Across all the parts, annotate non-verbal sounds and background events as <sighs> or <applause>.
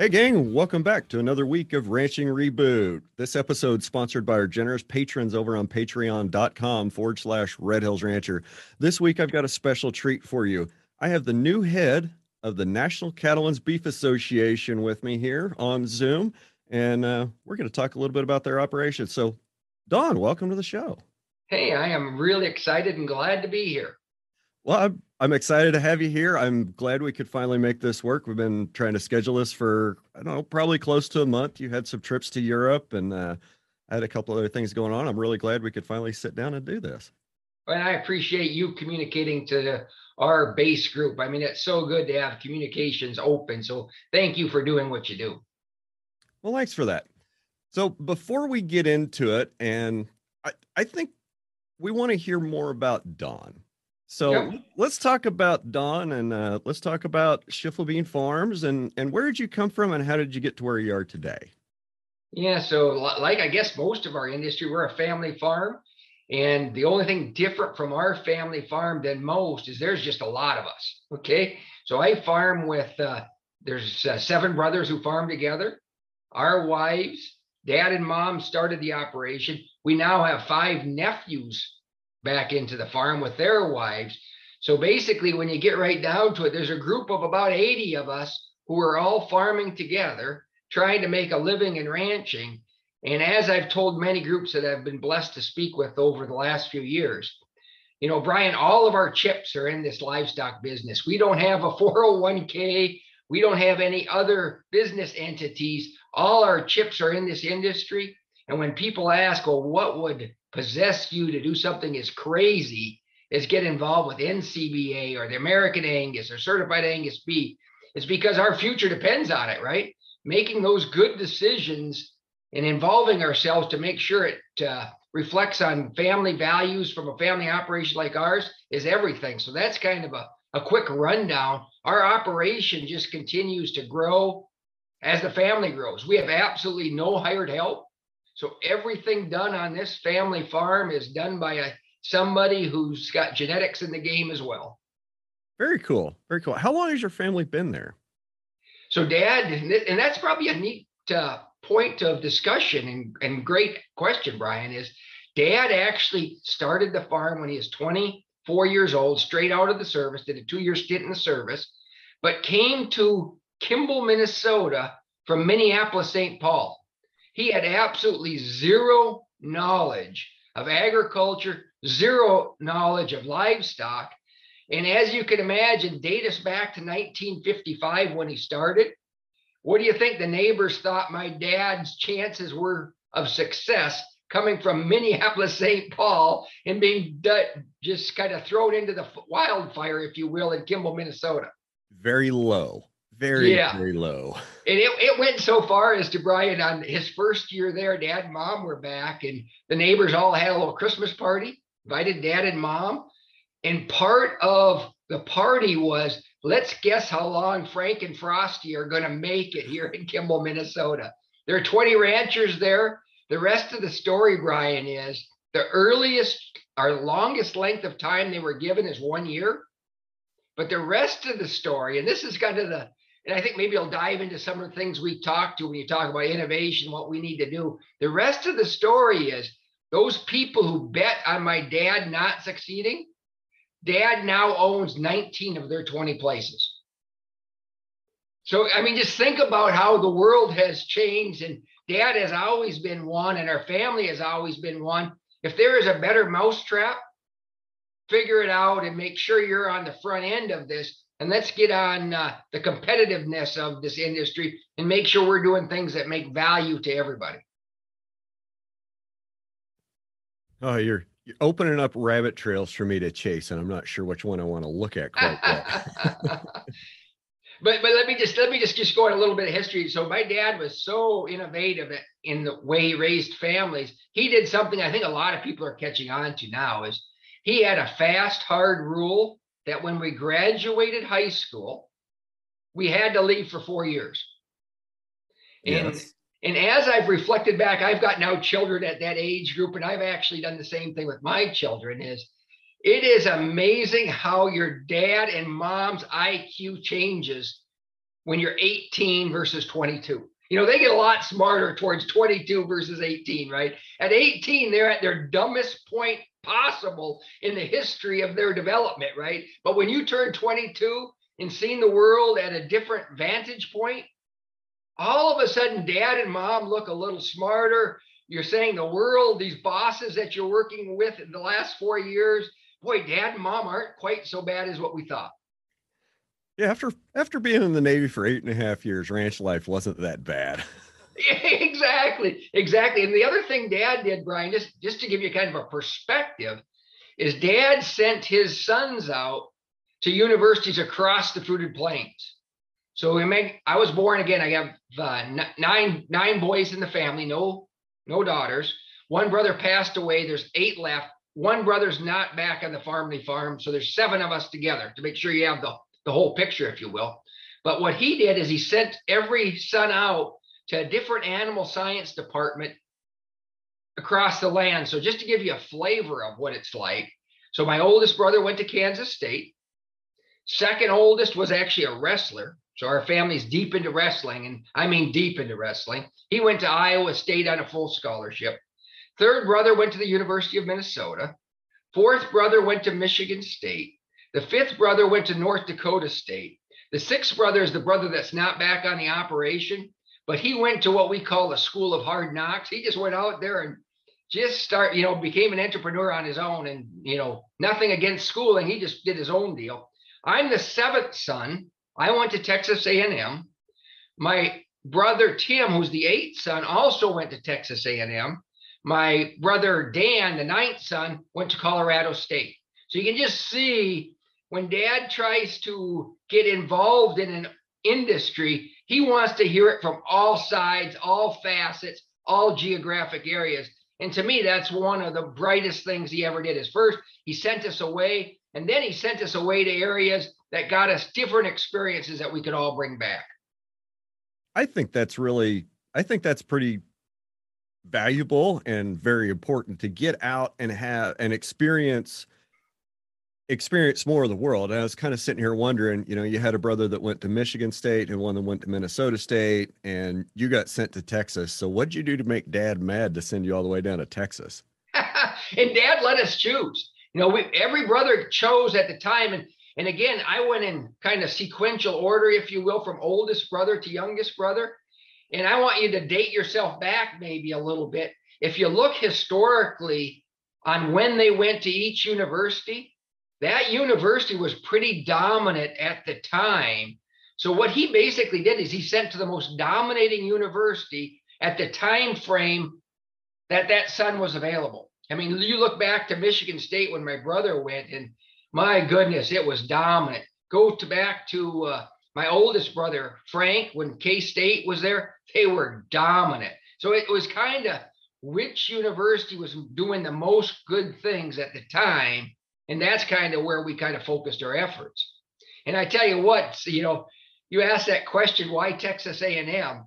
Hey, gang, welcome back to another week of Ranching Reboot. This episode sponsored by our generous patrons over on patreon.com forward slash Red Hills Rancher. This week, I've got a special treat for you. I have the new head of the National Cattlemen's Beef Association with me here on Zoom, and uh, we're going to talk a little bit about their operation. So, Don, welcome to the show. Hey, I am really excited and glad to be here. Well, I'm, I'm excited to have you here. I'm glad we could finally make this work. We've been trying to schedule this for, I don't know, probably close to a month. You had some trips to Europe and uh, I had a couple other things going on. I'm really glad we could finally sit down and do this. And I appreciate you communicating to the, our base group. I mean, it's so good to have communications open. So thank you for doing what you do. Well, thanks for that. So before we get into it, and I, I think we want to hear more about Don. So yep. let's talk about Don and uh, let's talk about Schiefelbein Farms and and where did you come from and how did you get to where you are today? Yeah, so like I guess most of our industry, we're a family farm, and the only thing different from our family farm than most is there's just a lot of us. Okay, so I farm with uh, there's uh, seven brothers who farm together. Our wives, dad and mom started the operation. We now have five nephews back into the farm with their wives. So basically, when you get right down to it, there's a group of about 80 of us who are all farming together, trying to make a living in ranching. And as I've told many groups that I've been blessed to speak with over the last few years, you know, Brian, all of our chips are in this livestock business. We don't have a 401k, we don't have any other business entities. All our chips are in this industry. And when people ask, well, what would possess you to do something as crazy as get involved with NCBA or the American Angus or certified Angus beef, it's because our future depends on it, right? Making those good decisions and involving ourselves to make sure it uh, reflects on family values from a family operation like ours is everything. So that's kind of a, a quick rundown. Our operation just continues to grow as the family grows. We have absolutely no hired help. So everything done on this family farm is done by a somebody who's got genetics in the game as well. Very cool. Very cool. How long has your family been there? So, Dad, and that's probably a neat uh, point of discussion and, and great question, Brian. Is Dad actually started the farm when he was 24 years old, straight out of the service, did a two year stint in the service, but came to Kimball, Minnesota from Minneapolis, St. Paul. He had absolutely zero knowledge of agriculture, zero knowledge of livestock. And as you can imagine, date us back to 1955 when he started. What do you think the neighbors thought my dad's chances were of success coming from <laughs> Minneapolis, St. Paul, and being just kind of thrown into the wildfire, if you will, in Kimball, Minnesota? Very low very yeah. very low. And it, it went so far as to brian on his first year there dad and mom were back and the neighbors all had a little christmas party invited dad and mom. And part of the party was let's guess how long frank and frosty are going to make it here in kimball minnesota. There are 20 ranchers there. The rest of the story brian is the earliest our longest length of time they were given is one year. But the rest of the story, and this is kind of the and I think maybe I'll dive into some of the things we talked to when you talk about innovation, what we need to do. The rest of the story is those people who bet on my dad not succeeding, dad now owns 19 of their 20 places. So, I mean, just think about how the world has changed, and dad has always been one, and our family has always been one. If there is a better mousetrap, figure it out and make sure you're on the front end of this and let's get on uh, the competitiveness of this industry and make sure we're doing things that make value to everybody. Oh, you're, you're opening up rabbit trails for me to chase, and I'm not sure which one I want to look at quite yet. <laughs> <laughs> but but let me just let me just just go on a little bit of history. So my dad was so innovative in the way he raised families. He did something I think a lot of people are catching on to now is he had a fast, hard rule that when we graduated high school, we had to leave for four years. And yes. and as I've reflected back, I've got now children at that age group, and I've actually done the same thing with my children. Is it is amazing how your dad and mom's IQ changes when you're 18 versus 22. You know, they get a lot smarter towards 22 versus 18, right? At 18, they're at their dumbest point possible in the history of their development, right? But when you turn 22 and seeing the world at a different vantage point, all of a sudden, dad and mom look a little smarter. You're saying the world, these bosses that you're working with in the last four years, boy, dad and mom aren't quite so bad as what we thought. Yeah, after after being in the Navy for eight and a half years, ranch life wasn't that bad. <laughs> <laughs> exactly, exactly. And the other thing Dad did, Brian, just just to give you kind of a perspective, is Dad sent his sons out to universities across the fruited plains. So we make. I was born again. I have uh, nine nine boys in the family, no no daughters. One brother passed away. There's eight left one brother's not back on the family farm. So there's seven of us together to make sure you have the, the whole picture, if you will. But what he did is he sent every son out to a different animal science department across the land. So just to give you a flavor of what it's like. So my oldest brother went to Kansas State. Second oldest was actually a wrestler. So our family's deep into wrestling, and I mean deep into wrestling. He went to Iowa State on a full scholarship. Third brother went to the University of Minnesota. Fourth brother went to Michigan State. The fifth brother went to North Dakota State. The sixth brother is the brother that's not back on the operation, but he went to what we call the school of hard knocks. He just went out there and just start, you know, became an entrepreneur on his own and, you know, nothing against schooling. He just did his own deal. I'm the seventh son. I went to Texas A&M. My brother Tim, who's the eighth son, also went to Texas A&M. My brother Dan, the ninth son, went to Colorado State. So you can just see when dad tries to get involved in an industry, he wants to hear it from all sides, all facets, all geographic areas. And to me, that's one of the brightest things he ever did. Is first, he sent us away, and then he sent us away to areas that got us different experiences that we could all bring back. I think that's really, I think that's pretty valuable and very important to get out and have and experience experience more of the world. And I was kind of sitting here wondering, you know, you had a brother that went to Michigan State and one that went to Minnesota State, and you got sent to Texas. So what'd you do to make dad mad to send you all the way down to Texas? <laughs> and dad let us choose. You know, we, every brother chose at the time. And and again, I went in kind of sequential order, if you will, from oldest brother to youngest brother. And I want you to date yourself back maybe a little bit. If you look historically on when they went to each university, that university was pretty dominant at the time. So what he basically did is he sent to the most dominating university at the time frame that that son was available. I mean, you look back to Michigan State when my brother went, and my goodness, it was dominant. Go to back to uh, my oldest brother, Frank, when K State was there, they were dominant. So it was kind of which university was doing the most good things at the time. And that's kind of where we kind of focused our efforts. And I tell you what, you know, you asked that question, why Texas A&M?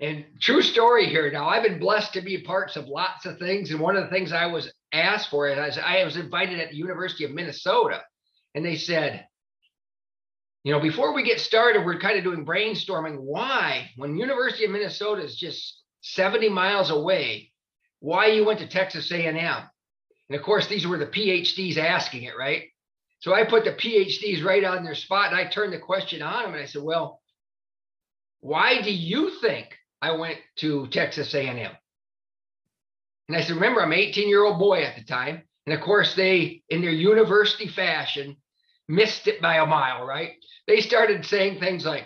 And true story here. Now, I've been blessed to be parts of lots of things. And one of the things I was asked for is I was invited at the University of Minnesota. And they said, you know, before we get started, we're kind of doing brainstorming why, when University of Minnesota is just 70 miles away, why you went to Texas A&M. And of course, these were the PhDs asking it, right? So I put the PhDs right on their spot and I turned the question on them and I said, well, why do you think I went to Texas A&M? And I said, remember, I'm 18 year old boy at the time. And of course, they, in their university fashion, missed it by a mile, right? They started saying things like,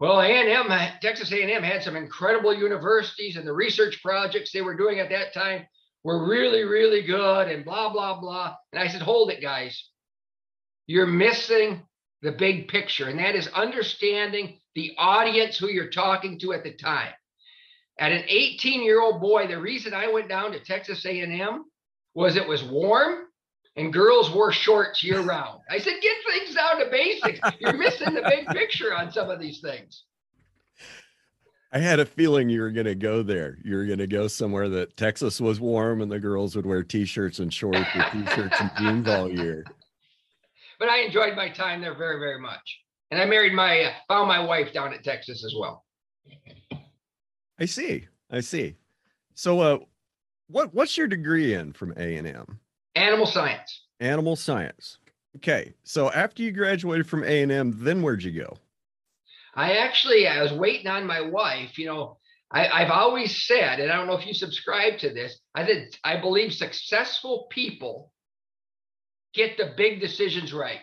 well, A&M, Texas A&M had some incredible universities and the research projects they were doing at that time were really, really good and blah, blah, blah. And I said, hold it, guys. You're missing the big picture, and that is understanding the audience who you're talking to at the time. At an 18 year old boy, the reason I went down to Texas A&M was it was warm and girls wore shorts year round. I said, get things down to basics. You're missing the big picture on some of these things. I had a feeling you were going to go there. You were going to go somewhere that Texas was warm and the girls would wear t-shirts and shorts or t-shirts and jeans all year. But I enjoyed my time there very, very much. And I married my, uh, found my wife down at Texas as well. I see. I see. So, uh, what what's your degree in from A and M? Animal science. Animal science. Okay. So after you graduated from A and M, then where'd you go? I actually I was waiting on my wife. You know, I, I've always said, and I don't know if you subscribe to this. I did. I believe successful people get the big decisions right.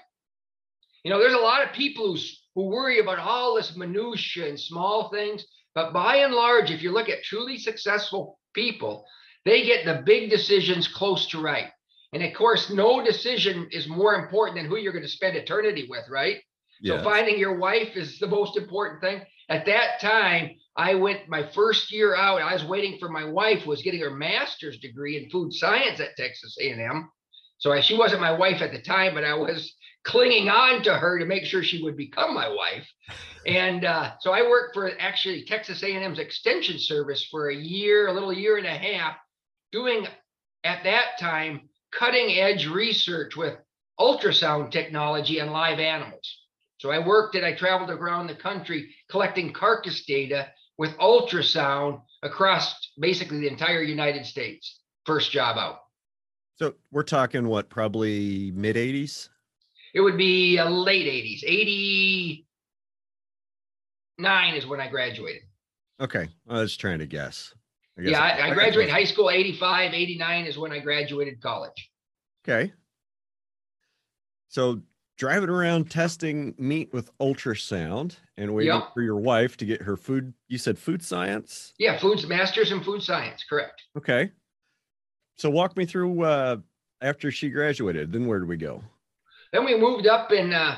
You know, there's a lot of people who who worry about all this minutia and small things, but by and large, if you look at truly successful people, they get the big decisions close to right. And of course, no decision is more important than who you're going to spend eternity with, right? So finding your wife is the most important thing. At that time, I went my first year out. I was waiting for my wife was getting her master's degree in food science at Texas A&M. So I, she wasn't my wife at the time, but I was clinging on to her to make sure she would become my wife. And uh, so I worked for actually Texas A&M's extension service for a year, a little year and a half, doing at that time cutting edge research with ultrasound technology and live animals. So I worked and I traveled around the country collecting carcass data with ultrasound across basically the entire United States. First job out. So we're talking what, probably mid 80s? It would be uh, late 80s. 89 is when I graduated. Okay. I was trying to guess. I yeah, I, I graduated high school 85, 89 is when I graduated college. Okay. So driving around testing meat with ultrasound and waiting yep. for your wife to get her food. You said food science? Yeah, foods masters in food science, correct. Okay. So walk me through uh after she graduated, then where did we go? Then we moved up and uh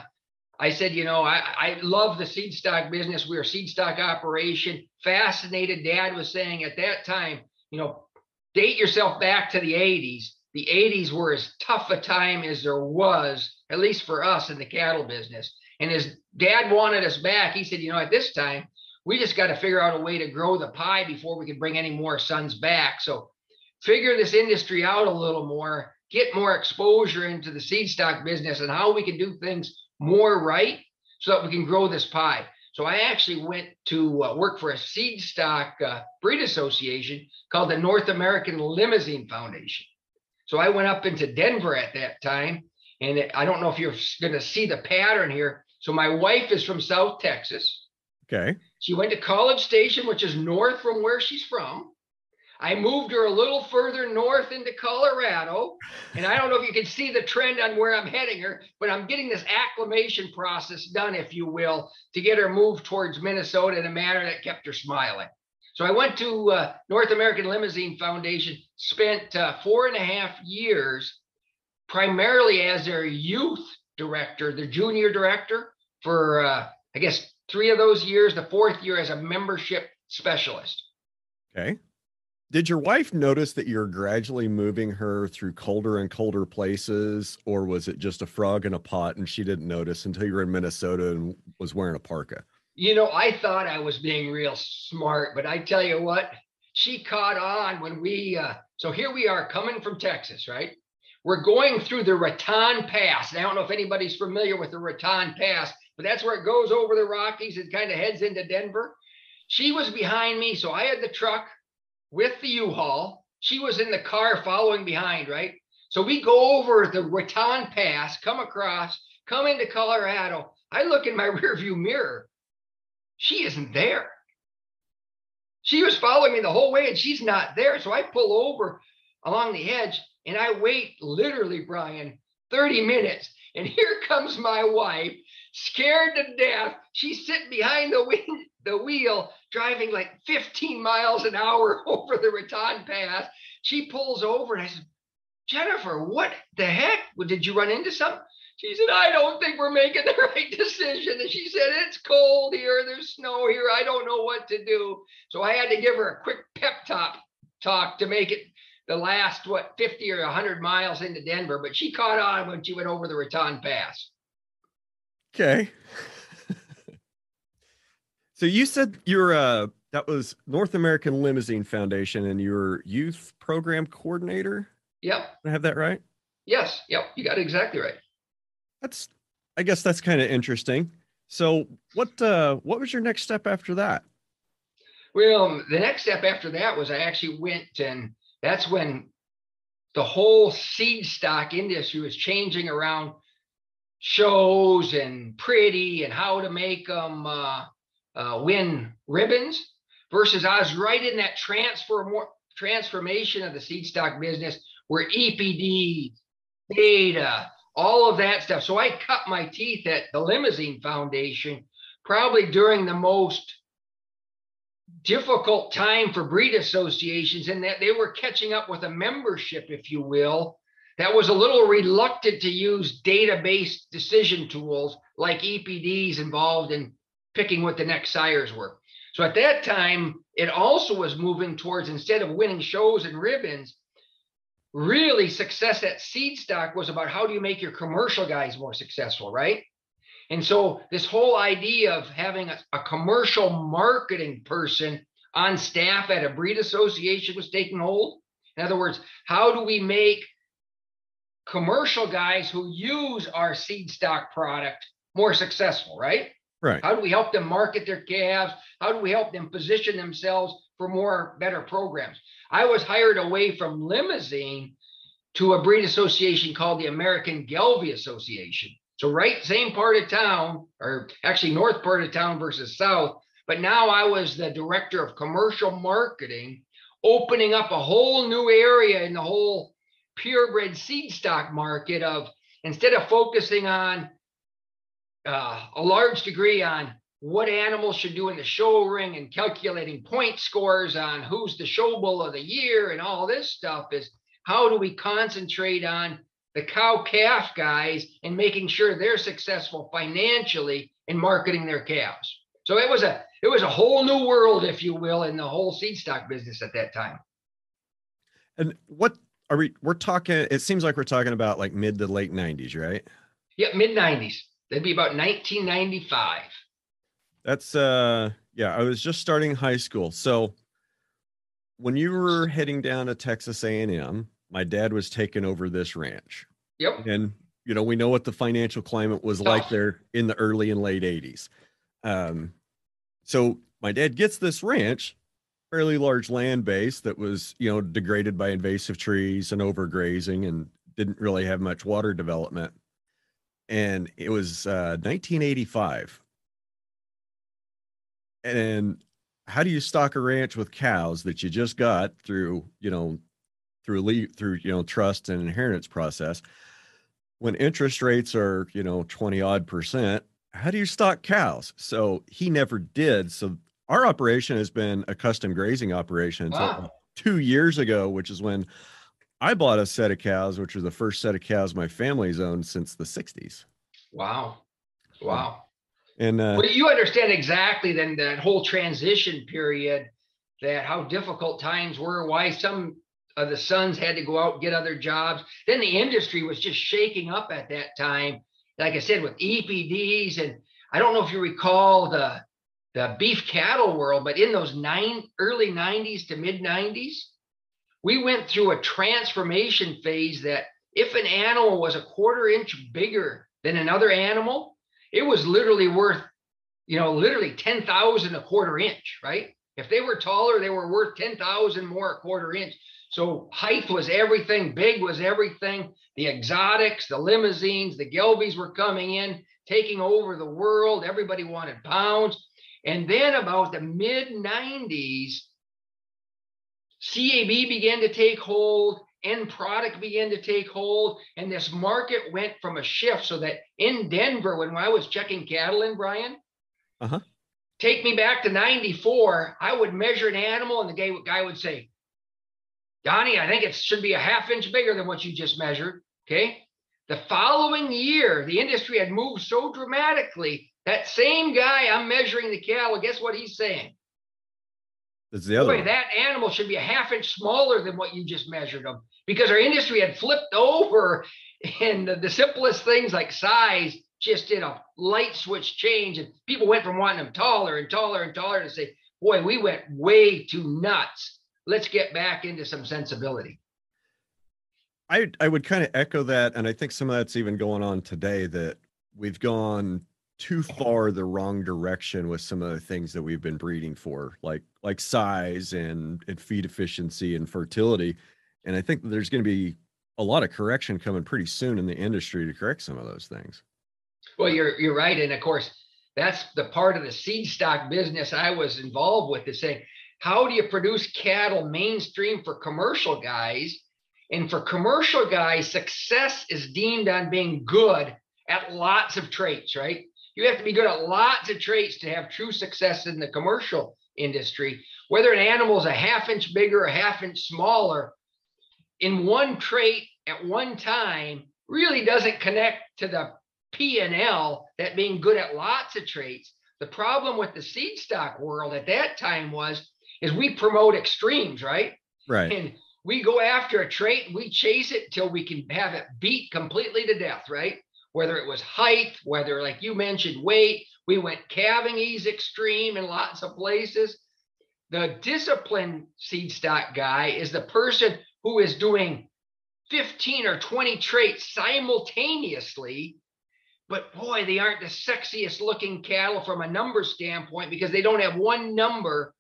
I said, you know, I, I love the seed stock business. We are seed stock operation. Fascinated. Dad was saying at that time, you know, date yourself back to the 80s. The 80s were as tough a time as there was, at least for us in the cattle business. And his dad wanted us back. He said, you know, at this time, we just got to figure out a way to grow the pie before we can bring any more sons back. So figure this industry out a little more, get more exposure into the seed stock business and how we can do things more right so that we can grow this pie. So I actually went to uh, work for a seed stock uh, breed association called the North American Limousin Foundation. So I went up into Denver at that time, and it, I don't know if you're going to see the pattern here. So my wife is from South Texas. Okay. She went to College Station, which is north from where she's from. I moved her a little further north into Colorado. And I don't know if you can see the trend on where I'm heading her, but I'm getting this acclimation process done, if you will, to get her moved towards Minnesota in a manner that kept her smiling. So I went to uh, North American Limousin Foundation, spent uh, four and a half years primarily as their youth director, the junior director for, uh, I guess, three of those years, the fourth year as a membership specialist. Okay. Did your wife notice that you're gradually moving her through colder and colder places, or was it just a frog in a pot and she didn't notice until you were in Minnesota and was wearing a parka? You know, I thought I was being real smart, but I tell you what, she caught on when we, uh, so here we are coming from Texas, right? We're going through the Raton Pass. And I don't know if anybody's familiar with the Raton Pass, but that's where it goes over the Rockies and kind of heads into Denver. She was behind me, so I had the truck with the U-Haul. She was in the car following behind, right? So we go over the Raton Pass, come across, come into Colorado. I look in my <laughs> rearview mirror. She isn't there. She was following me the whole way and she's not there. So I pull over along the edge and I wait literally, Brian, 30 minutes. And here comes my wife, scared to death. She's sitting behind the wind, the wheel, driving like 15 miles an hour <laughs> over the Raton Pass. She pulls over and I said, Jennifer, what the heck? Did you run into something? She said, I don't think we're making the <laughs> right decision. And she said, It's cold here. There's snow here. I don't know what to do. So I had to give her a quick pep talk talk to make it the last, what, 50 or 100 miles into Denver. But she caught on when she went over the Raton Pass. Okay. <laughs> so you said you're uh that was North American Limousin Foundation and your youth program coordinator? Yep. I have that right? Yes. Yep. You got it exactly right. That's I guess that's kind of interesting. So what uh what was your next step after that? Well, the next step after that was I actually went and that's when the whole seed stock industry was changing around shows and pretty and how to make them uh, uh, win ribbons versus I was right in that transfer more transformation of the seed stock business where EPD, data, all of that stuff. So I cut my teeth at the Limousin Foundation probably during the most difficult time for breed associations in that they were catching up with a membership, if you will, that was a little reluctant to use database decision tools like EPDs involved in picking what the next sires were. So at that time, it also was moving towards instead of winning shows and ribbons, really success at seed stock was about how do you make your commercial guys more successful, right? And so this whole idea of having a, a commercial marketing person on staff at a breed association was taking hold. In other words, how do we make commercial guys who use our seed stock product more successful, right? Right. How do we help them market their calves? How do we help them position themselves for more better programs? I was hired away from Limousin to a breed association called the American Gelbvieh Association. So right, same part of town, or actually north part of town versus south. But now I was the director of commercial marketing, opening up a whole new area in the whole purebred seed stock market of instead of focusing on uh, a large degree on what animals should do in the show ring and calculating point scores on who's the show bull of the year and all this stuff is how do we concentrate on the cow calf guys and making sure they're successful financially in marketing their calves. So it was a it was a whole new world, if you will, in the whole seed stock business at that time. And what are we we're talking it seems like we're talking about like mid to late 90s, right? Yeah, mid 90s. That'd be about 1995. That's uh yeah, I was just starting high school. So when you were heading down to Texas A&M, my dad was taking over this ranch. Yep. And you know, we know what the financial climate was Tough. like there in the early and late 80s. Um so my dad gets this ranch, fairly large land base that was, you know, degraded by invasive trees and overgrazing and didn't really have much water development. And it was uh 1985. And how do you stock a ranch with cows that you just got through, you know, through le- through you know trust and inheritance process when interest rates are you know 20 odd percent how do you stock cows so he never did so our operation has been a custom grazing operation until Wow. two years ago which is when i bought a set of cows which was the first set of cows my family's owned since the 60s Wow. Wow. and uh, Well, you understand exactly then that whole transition period, that how difficult times were, why some of the sons had to go out and get other jobs. Then the industry was just shaking up at that time. Like I said, with EPDs, and I don't know if you recall the the beef cattle world, but in those nine early 90s to mid 90s, we went through a transformation phase that if an animal was a quarter inch bigger than another animal, it was literally worth, you know, literally 10,000 a quarter inch, right? If they were taller, they were worth 10,000 more a quarter inch. So height was everything, big was everything. The exotics, the Limousins, the Gelbviehs were coming in, taking over the world. Everybody wanted pounds. And then about the mid 90s, CAB began to take hold end product began to take hold, and this market went from a shift. So that in Denver, when I was checking cattle in Brian, uh-huh. take me back to 94, I would measure an animal, and the guy, guy would say, Donnie, I think it should be a half inch bigger than what you just measured. Okay. The following year, the industry had moved so dramatically. That same guy I'm measuring the cattle, guess what he's saying? That's the other. Boy, that animal should be a half inch smaller than what you just measured them because our industry had flipped over and the, the simplest things like size just did a light switch change and people went from wanting them taller and taller and taller to say, boy, we went way too nuts. Let's get back into some sensibility. I I would kind of echo that, and I think some of that's even going on today. That we've gone too far the wrong direction with some of the things that we've been breeding for, like like size and and feed efficiency and fertility. And I think there's going to be a lot of correction coming pretty soon in the industry to correct some of those things. Well, you're you're right, and of course that's the part of the seed stock business I was involved with is saying, how do you produce cattle mainstream for commercial guys? And for commercial guys, success is deemed on being good at lots of traits, right? You have to be good at lots of traits to have true success in the commercial industry. Whether an animal is a half inch bigger or a half inch smaller, in one trait at one time really doesn't connect to the P and L that being good at lots of traits. The problem with the seed stock world at that time was is we promote extremes, right? Right. And we go after a trait and we chase it till we can have it beat completely to death, right? Whether it was height, whether like you mentioned weight, we went calving ease extreme in lots of places. The disciplined seed stock guy is the person who is doing 15 or 20 traits simultaneously but boy, they aren't the sexiest looking cattle from a number standpoint because they don't have one number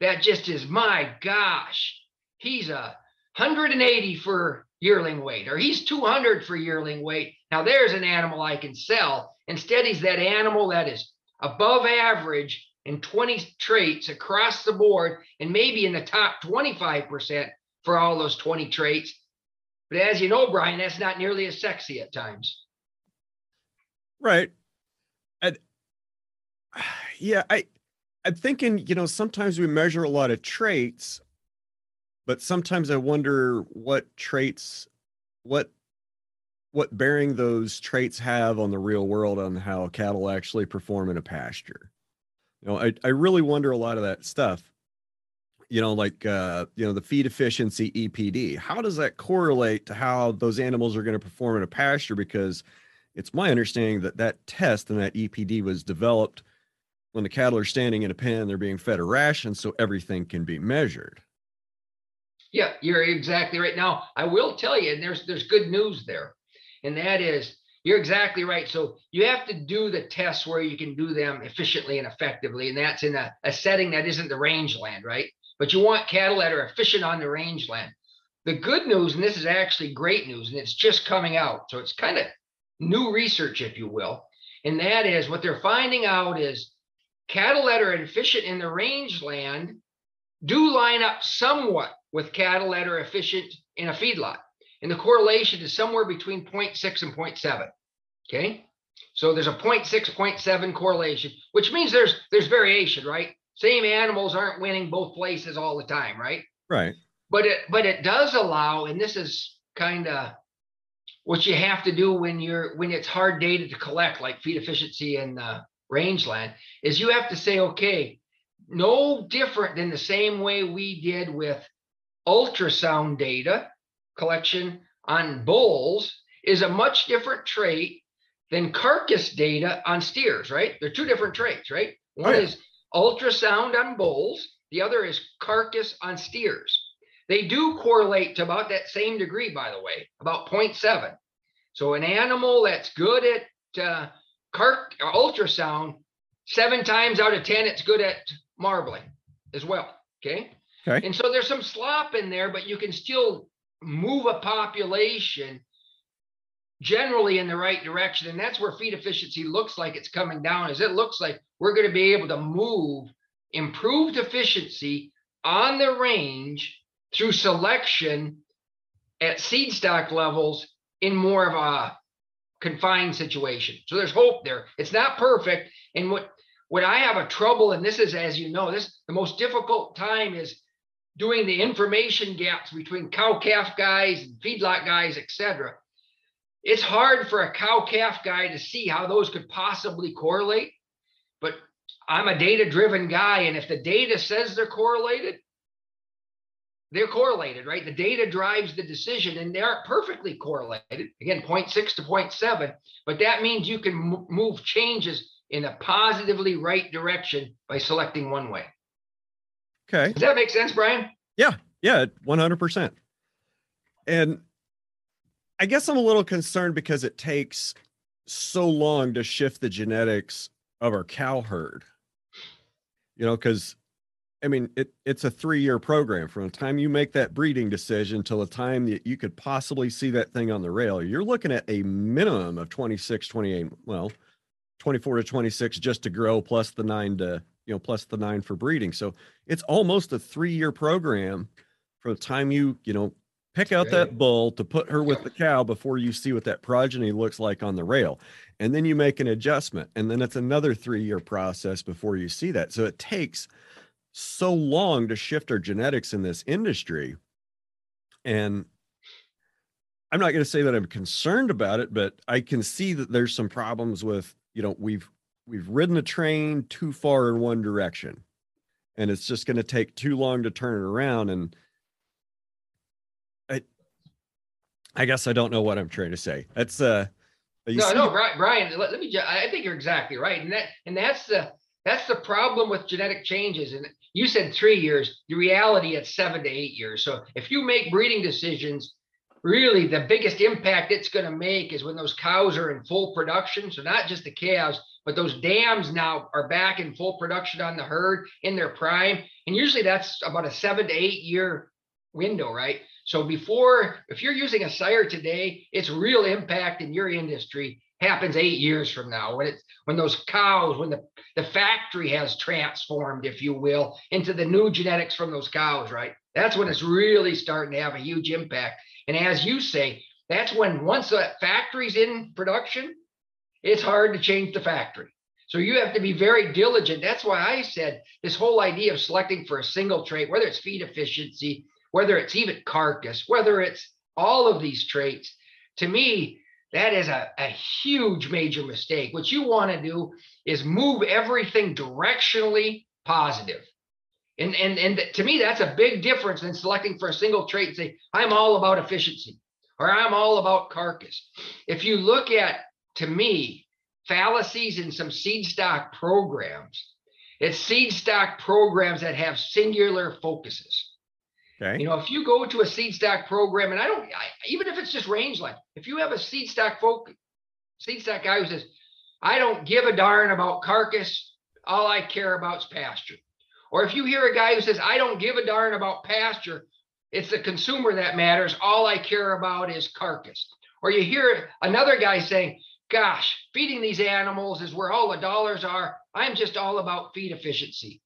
that just is, my gosh, he's a 180 for yearling weight, or he's 200 for yearling weight. Now there's an animal I can sell. Instead, he's that animal that is above average in 20 traits across the board, and maybe in the top 25% for all those 20 traits. But as you know, Brian, that's not nearly as sexy at times. Right. And yeah, I I'm thinking, you know, sometimes we measure a lot of traits, but sometimes I wonder what traits what what bearing those traits have on the real world on how cattle actually perform in a pasture. You know, I, I really wonder a lot of that stuff. You know, like uh, you know, the feed efficiency EPD. How does that correlate to how those animals are going to perform in a pasture? Because it's my understanding that that test and that EPD was developed when the cattle are standing in a pen, they're being fed a ration, so everything can be measured. Yeah, you're exactly right. Now, I will tell you, and there's there's good news there, and that is you're exactly right. So you have to do the tests where you can do them efficiently and effectively, and that's in a, a setting that isn't the rangeland, right? But you want cattle that are efficient on the rangeland. The good news, and this is actually great news, and it's just coming out, so it's kind of new research, if you will, and that is what they're finding out is cattle that are efficient in the rangeland do line up somewhat with cattle that are efficient in a feedlot. And the correlation is somewhere between 0.6 and 0.7. Okay. So there's a 0.6, 0.7 correlation, which means there's there's variation, right? Same animals aren't winning both places all the time, right? Right. But it but it does allow, and this is kind of what you have to do when you're when it's hard data to collect, like feed efficiency and uh, rangeland, is you have to say, okay, no different than the same way we did with ultrasound data collection on bulls is a much different trait than carcass data on steers, right? They're two different traits, right? One is ultrasound on bulls, the other is carcass on steers. They do correlate to about that same degree, by the way, about 0.7. So an animal that's good at uh, car- ultrasound, seven times out of 10, it's good at marbling as well. Okay. Okay. And so there's some slop in there, but you can still move a population generally in the right direction. And that's where feed efficiency looks like it's coming down, is it looks like we're going to be able to move improved efficiency on the range through selection at seed stock levels in more of a confined situation. So there's hope there. It's not perfect. And what what I have a trouble, and this is as you know, this the most difficult time is doing the information gaps between cow calf guys and feedlot guys, etc. It's hard for a cow calf guy to see how those could possibly correlate. But I'm a data driven guy. And if the data says they're correlated, they're correlated, right? The data drives the decision and they aren't perfectly correlated. Again, 0.6 to 0.7, but that means you can move changes in a positively right direction by selecting one way. Okay. Does that make sense, Brian? Yeah. Yeah. 100%. And I guess I'm a little concerned because it takes so long to shift the genetics of our cow herd. You know, because I mean, it, it's a three year program from the time you make that breeding decision till the time that you could possibly see that thing on the rail. You're looking at a minimum of 26, 28, well, 24 to 26 just to grow, plus the nine to, you know, plus the nine for breeding. So it's almost a three year program from the time you, you know, pick out that bull to put her with the cow before you see what that progeny looks like on the rail. And then you make an adjustment. And then it's another three year process before you see that. So it takes so long to shift our genetics in this industry. And I'm not going to say that I'm concerned about it, but I can see that there's some problems with, you know, we've we've ridden the train too far in one direction. And it's just going to take too long to turn it around. And I I guess I don't know what I'm trying to say. That's uh no, no, Brian, Brian, let, let me I think you're exactly right. And that and that's the that's the problem with genetic changes. And you said three years. The reality, it's seven to eight years. So if you make breeding decisions, really the biggest impact it's going to make is when those cows are in full production. So not just the calves, but those dams now are back in full production on the herd in their prime. And usually that's about a seven to eight year window, right? So before, if you're using a sire today, its real impact in your industry happens eight years from now when it's when those cows when the the factory has transformed if you will into the new genetics from those cows right that's when it's really starting to have a huge impact and as you say that's when once that factory's in production it's hard to change the factory so you have to be very diligent that's why i said this whole idea of selecting for a single trait whether it's feed efficiency whether it's even carcass whether it's all of these traits to me that is a, a huge major mistake. What you want to do is move everything directionally positive. And, and, and to me, that's a big difference than selecting for a single trait and say, I'm all about efficiency or I'm all about carcass. If you look at, to me, fallacies in some seed stock programs, it's seed stock programs that have singular focuses. Okay. You know, if you go to a seed stock program, and I don't, I, even if it's just rangeland, if you have a seed stock folk, seed stock guy who says, I don't give a darn about carcass, all I care about is pasture. Or if you hear a guy who says, I don't give a darn about pasture, it's the consumer that matters, all I care about is carcass. Or you hear another guy saying, Gosh, feeding these animals is where all the dollars are. I'm just all about feed efficiency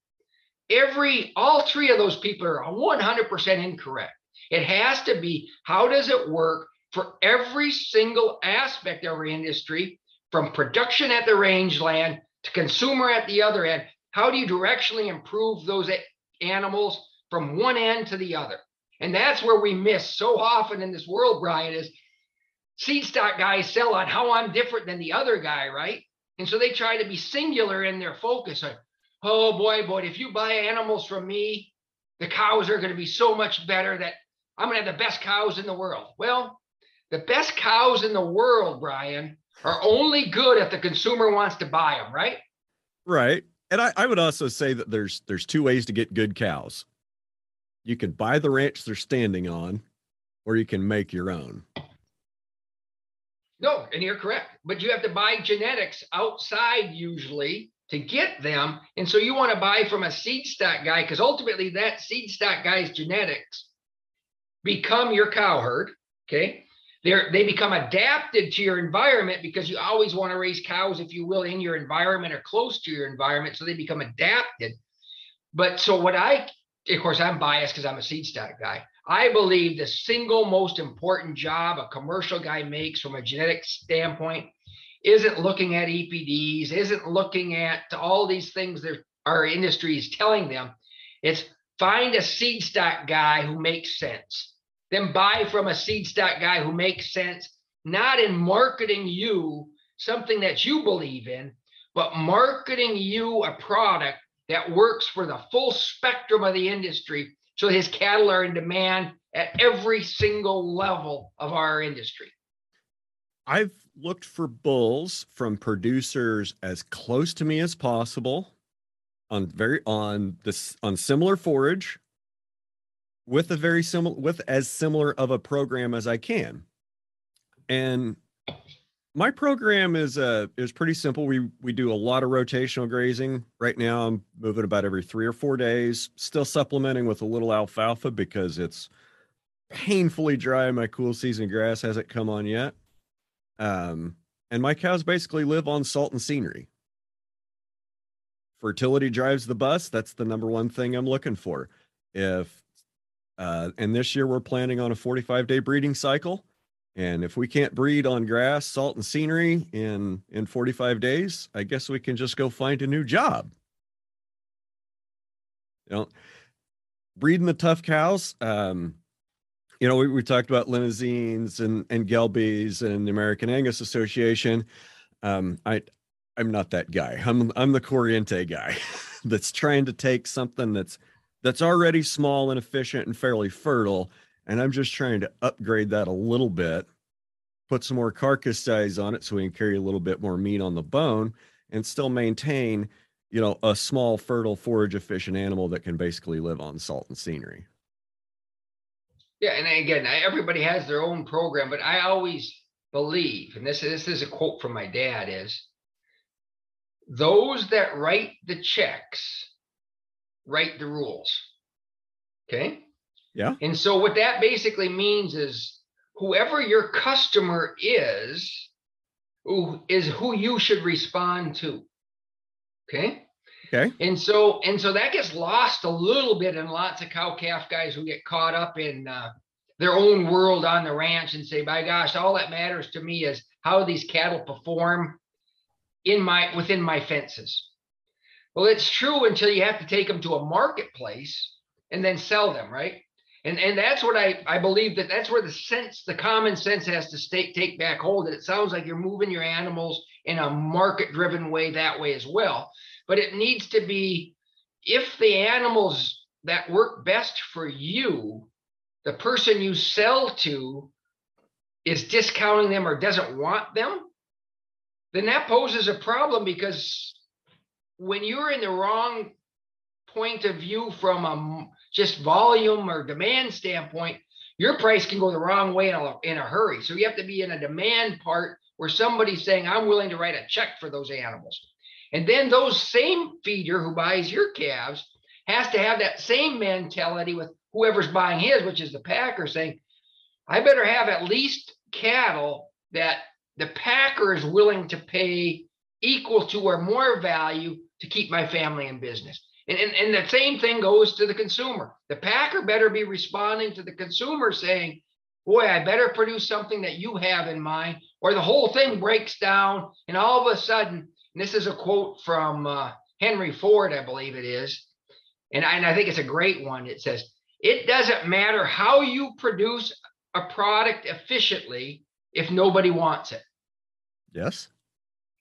every all three of those people are 100% incorrect it has to be how does it work for every single aspect of our industry from production at the rangeland to consumer at the other end how do you directionally improve those animals from one end to the other and that's where we miss so often in this world brian is seed stock guys sell on how i'm different than the other guy right and so they try to be singular in their focus oh boy, boy, if you buy animals from me, the cows are going to be so much better that I'm going to have the best cows in the world. Well, the best cows in the world, Brian, are only good if the consumer wants to buy them, right? Right. And I, I would also say that there's there's two ways to get good cows. You can buy the ranch they're standing on, or you can make your own. No, and you're correct. But you have to buy genetics outside usually to get them. And so you want to buy from a seed stock guy because ultimately that seed stock guy's genetics become your cow herd. Okay. They're, they become adapted to your environment because you always want to raise cows, if you will, in your environment or close to your environment. So they become adapted. But so what I of course, I'm biased because I'm a seed stock guy. I believe the single most important job a commercial guy makes from a genetic standpoint isn't looking at EPDs, isn't looking at all these things that our industry is telling them. It's find a seed stock guy who makes sense. Then buy from a seed stock guy who makes sense, not in marketing you something that you believe in, but marketing you a product that works for the full spectrum of the industry so his cattle are in demand at every single level of our industry. I've looked for bulls from producers as close to me as possible on very on this on similar forage with a very similar with as similar of a program as I can. And my program is uh is pretty simple. We we do a lot of rotational grazing. Right now I'm moving about every 3 or 4 days, still supplementing with a little alfalfa because it's painfully dry. My cool season grass hasn't come on yet. Um and my cows basically live on salt and scenery. Fertility drives the bus. That's the number one thing I'm looking for. If uh and this year we're planning on a 45 day breeding cycle and if we can't breed on grass, salt, and scenery in in 45 days, I guess we can just go find a new job. You know, breeding the tough cows. Um, you know, we, we talked about Limousins and and Gelbviehs and the American Angus Association. Um, I I'm not that guy. I'm I'm the Corriente guy <laughs> that's trying to take something that's that's already small and efficient and fairly fertile and I'm just trying to upgrade that a little bit, put some more carcass size on it so we can carry a little bit more meat on the bone and still maintain, you know, a small, fertile, forage efficient animal that can basically live on salt and scenery. Yeah, and again, everybody has their own program, but I always believe, and this, this is a quote from my dad, is those that write the checks write the rules. Okay. Yeah. And so what that basically means is whoever your customer is, who is who you should respond to. Okay. Okay. And so and so that gets lost a little bit in lots of cow calf guys who get caught up in uh, their own world on the ranch and say, by gosh, all that matters to me is how these cattle perform in my within my fences. Well, it's true until you have to take them to a marketplace and then sell them, right? And and that's what I I believe that that's where the sense, the common sense has to stay, take back hold. And it sounds like you're moving your animals in a market driven way that way as well. But it needs to be if the animals that work best for you, the person you sell to is discounting them or doesn't want them, then that poses a problem because when you're in the wrong point of view from a just volume or demand standpoint, your price can go the wrong way in a, in a hurry. So you have to be in a demand part where somebody's saying, I'm willing to write a check for those animals. And then those same feeder who buys your calves has to have that same mentality with whoever's buying his, which is the packer saying, I better have at least cattle that the packer is willing to pay equal to or more value to keep my family in business. And, and, and the same thing goes to the consumer. The packer better be responding to the consumer saying, boy, I better produce something that you have in mind, or the whole thing breaks down. And all of a sudden, this is a quote from uh, Henry Ford, I believe it is. And I, and I think it's a great one. It says, it doesn't matter how you produce a product efficiently if nobody wants it. Yes.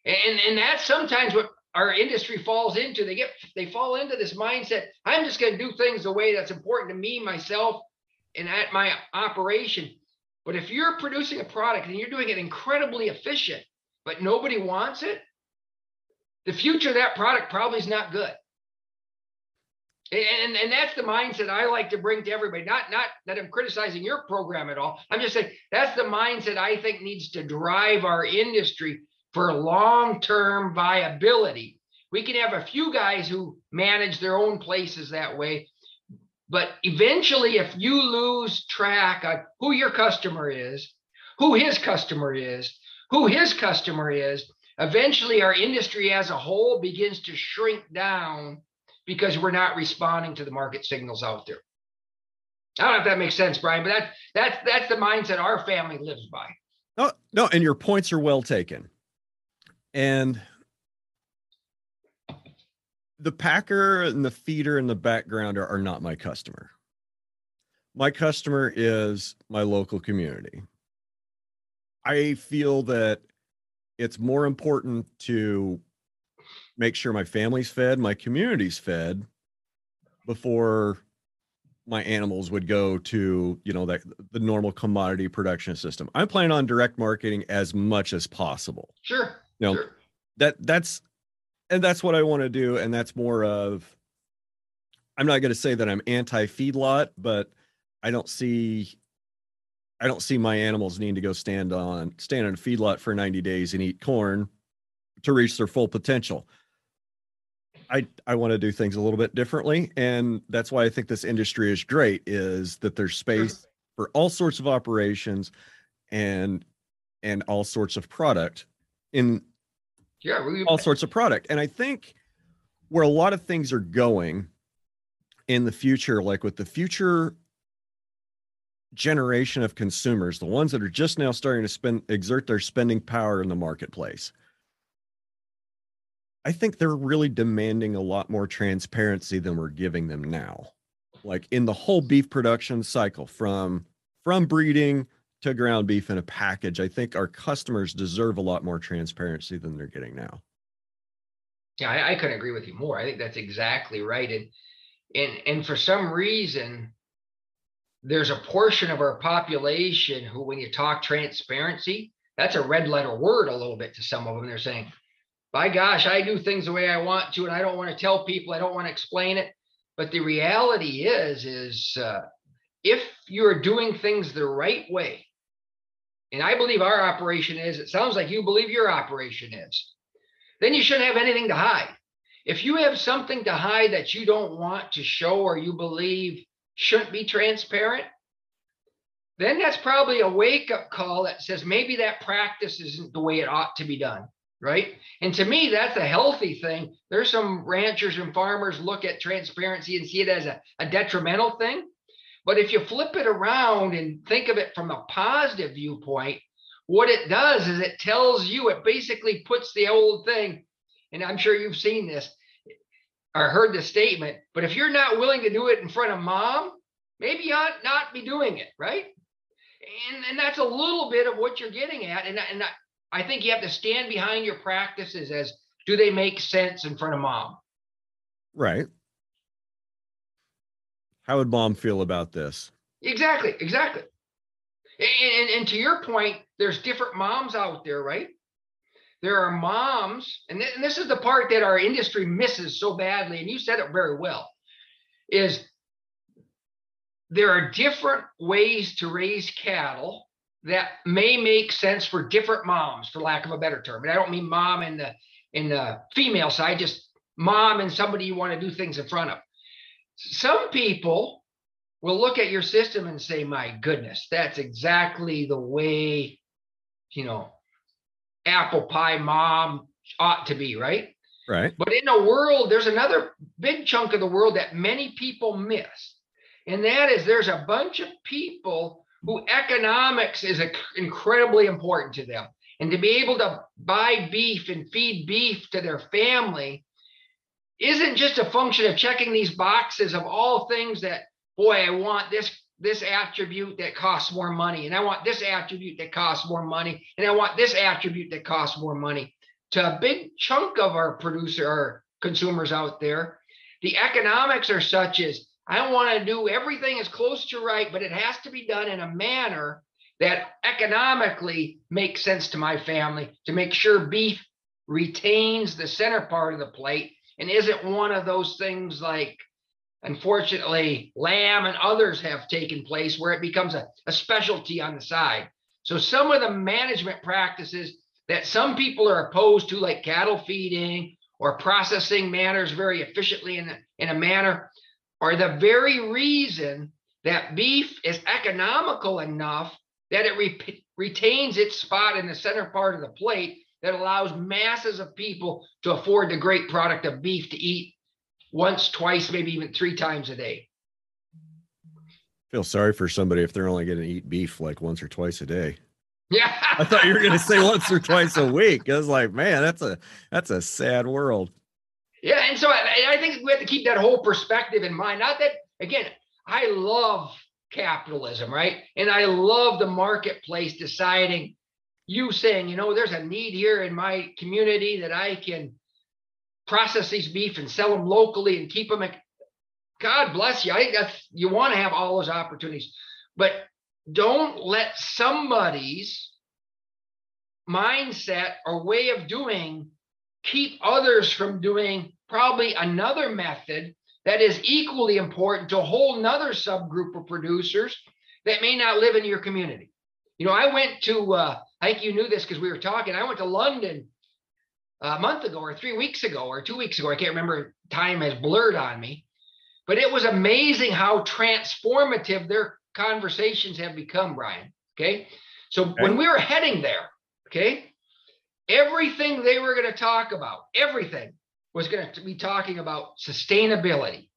And, and that's sometimes what our industry falls into. They get they fall into this mindset. I'm just going to do things the way that's important to me, myself, and at my operation. But if you're producing a product and you're doing it incredibly efficient, but nobody wants it, the future of that product probably is not good. And, and that's the mindset I like to bring to everybody. Not not that I'm criticizing your program at all. I'm just saying that's the mindset I think needs to drive our industry for long-term viability. We can have a few guys who manage their own places that way, but eventually, if you lose track of who your customer is, who his customer is, who his customer is, eventually our industry as a whole begins to shrink down because we're not responding to the market signals out there. I don't know if that makes sense, Brian, but that's that's that's the mindset our family lives by. No, no, and your points are well taken. And the packer and the feeder in the background are, are not my customer. My customer is my local community. I feel that it's more important to make sure my family's fed, my community's fed before my animals would go to, you know, that the normal commodity production system. I'm planning on direct marketing as much as possible. Sure. You know, sure. that that's and that's what I want to do. And that's more of I'm not gonna say that I'm anti feedlot, but I don't see I don't see my animals needing to go stand on stand on a feedlot for 90 days and eat corn to reach their full potential. I I want to do things a little bit differently, and that's why I think this industry is great. Is that there's space for all sorts of operations, and and all sorts of product in yeah really all sorts of product, and I think where a lot of things are going in the future, like with the future generation of consumers, the ones that are just now starting to spend exert their spending power in the marketplace. I think they're really demanding a lot more transparency than we're giving them now. Like in the whole beef production cycle from from breeding to ground beef in a package, I think our customers deserve a lot more transparency than they're getting now. Yeah, I, I couldn't agree with you more. I think that's exactly right. And and and for some reason, there's a portion of our population who, when you talk transparency, that's a red letter word a little bit to some of them. They're saying, by gosh, I do things the way I want to, and I don't want to tell people, I don't want to explain it. But the reality is, is uh, if you're doing things the right way, and I believe our operation is, it sounds like you believe your operation is, then you shouldn't have anything to hide. If you have something to hide that you don't want to show or you believe shouldn't be transparent, then that's probably a wake up call that says maybe that practice isn't the way it ought to be done. Right. And to me, that's a healthy thing. There's some ranchers and farmers look at transparency and see it as a, a detrimental thing. But if you flip it around and think of it from a positive viewpoint, what it does is it tells you, it basically puts the old thing, and I'm sure you've seen this, or heard the statement, but if you're not willing to do it in front of mom, maybe you ought not be doing it, right? And, and that's a little bit of what you're getting at. And, and I, I think you have to stand behind your practices as do they make sense in front of mom? Right. How would mom feel about this? Exactly, exactly. And, and, and to your point, there's different moms out there, right? there are moms, and, th- and this is the part that our industry misses so badly, and you said it very well, is there are different ways to raise cattle that may make sense for different moms, for lack of a better term. And I don't mean mom in the in the female side, just mom and somebody you want to do things in front of. Some people will look at your system and say, "My goodness, that's exactly the way, you know, apple pie mom ought to be, right? Right. But in a world, there's another big chunk of the world that many people miss. And that is there's a bunch of people who economics is incredibly important to them. And to be able to buy beef and feed beef to their family isn't just a function of checking these boxes of all things that, boy, I want this this attribute that costs more money, and I want this attribute that costs more money, and I want this attribute that costs more money. To a big chunk of our producer, our consumers out there, the economics are such as I want to do everything as close to right, but it has to be done in a manner that economically makes sense to my family to make sure beef retains the center part of the plate and isn't one of those things like Unfortunately, lamb and others have taken place where it becomes a, a specialty on the side. So some of the management practices that some people are opposed to, like cattle feeding or processing manners very efficiently in a, in a manner, are the very reason that beef is economical enough that it re- retains its spot in the center part of the plate that allows masses of people to afford the great product of beef to eat once, twice, maybe even three times a day. Feel sorry for somebody if they're only going to eat beef like once or twice a day. Yeah. I thought you were going to say once or twice a week. I was like, man, that's a that's a sad world. Yeah, and so I, I think we have to keep that whole perspective in mind. Not that again, I love capitalism, right? And I love the marketplace deciding you saying, you know, there's a need here in my community that I can process these beef and sell them locally and keep them. God bless you. I think that's you want to have all those opportunities, but don't let somebody's mindset or way of doing keep others from doing probably another method that is equally important to a whole nother subgroup of producers that may not live in your community. You know, I went to, uh, I think you knew this because we were talking. I went to London a month ago or three weeks ago or two weeks ago. I can't remember. Time has blurred on me, but it was amazing how transformative their conversations have become, Brian. Okay. So okay. when we were heading there, okay, everything they were going to talk about, everything was going to be talking about sustainability,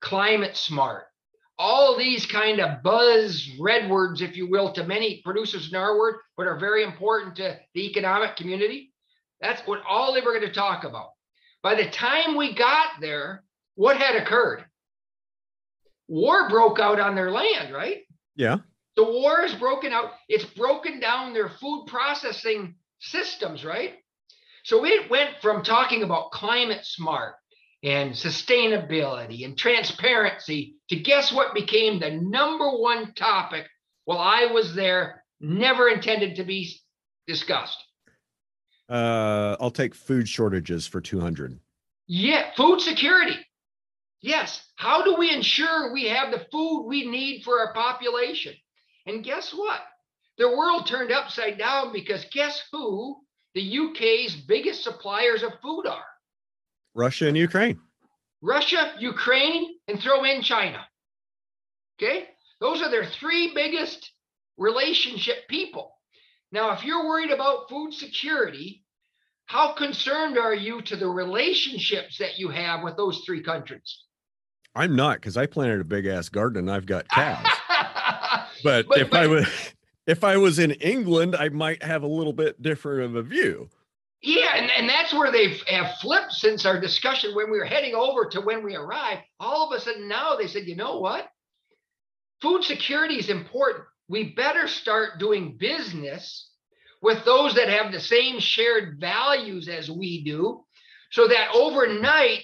climate smart, all these kind of buzz red words, if you will, to many producers in our word, but are very important to the economic community. That's what all they were going to talk about. By the time we got there, what had occurred? War broke out on their land, right? Yeah. The war is broken out. It's broken down their food processing systems, right? So it went from talking about climate smart and sustainability and transparency to guess what became the number one topic while I was there, never intended to be discussed. Uh, I'll take food shortages for 200. Yeah, food security. Yes. How do we ensure we have the food we need for our population? And guess what? The world turned upside down because guess who the UK's biggest suppliers of food are? Russia and Ukraine. Russia, Ukraine, and throw in China. Okay? Those are their three biggest relationship people. Now, if you're worried about food security, how concerned are you to the relationships that you have with those three countries? I'm not because I planted a big ass garden and I've got cows. <laughs> but, but, if but, I was <laughs> if I was in England, I might have a little bit different of a view. Yeah, and, and that's where they have flipped since our discussion when we were heading over to when we arrived. All of a sudden now they said, you know what? Food security is important. We better start doing business with those that have the same shared values as we do, so that overnight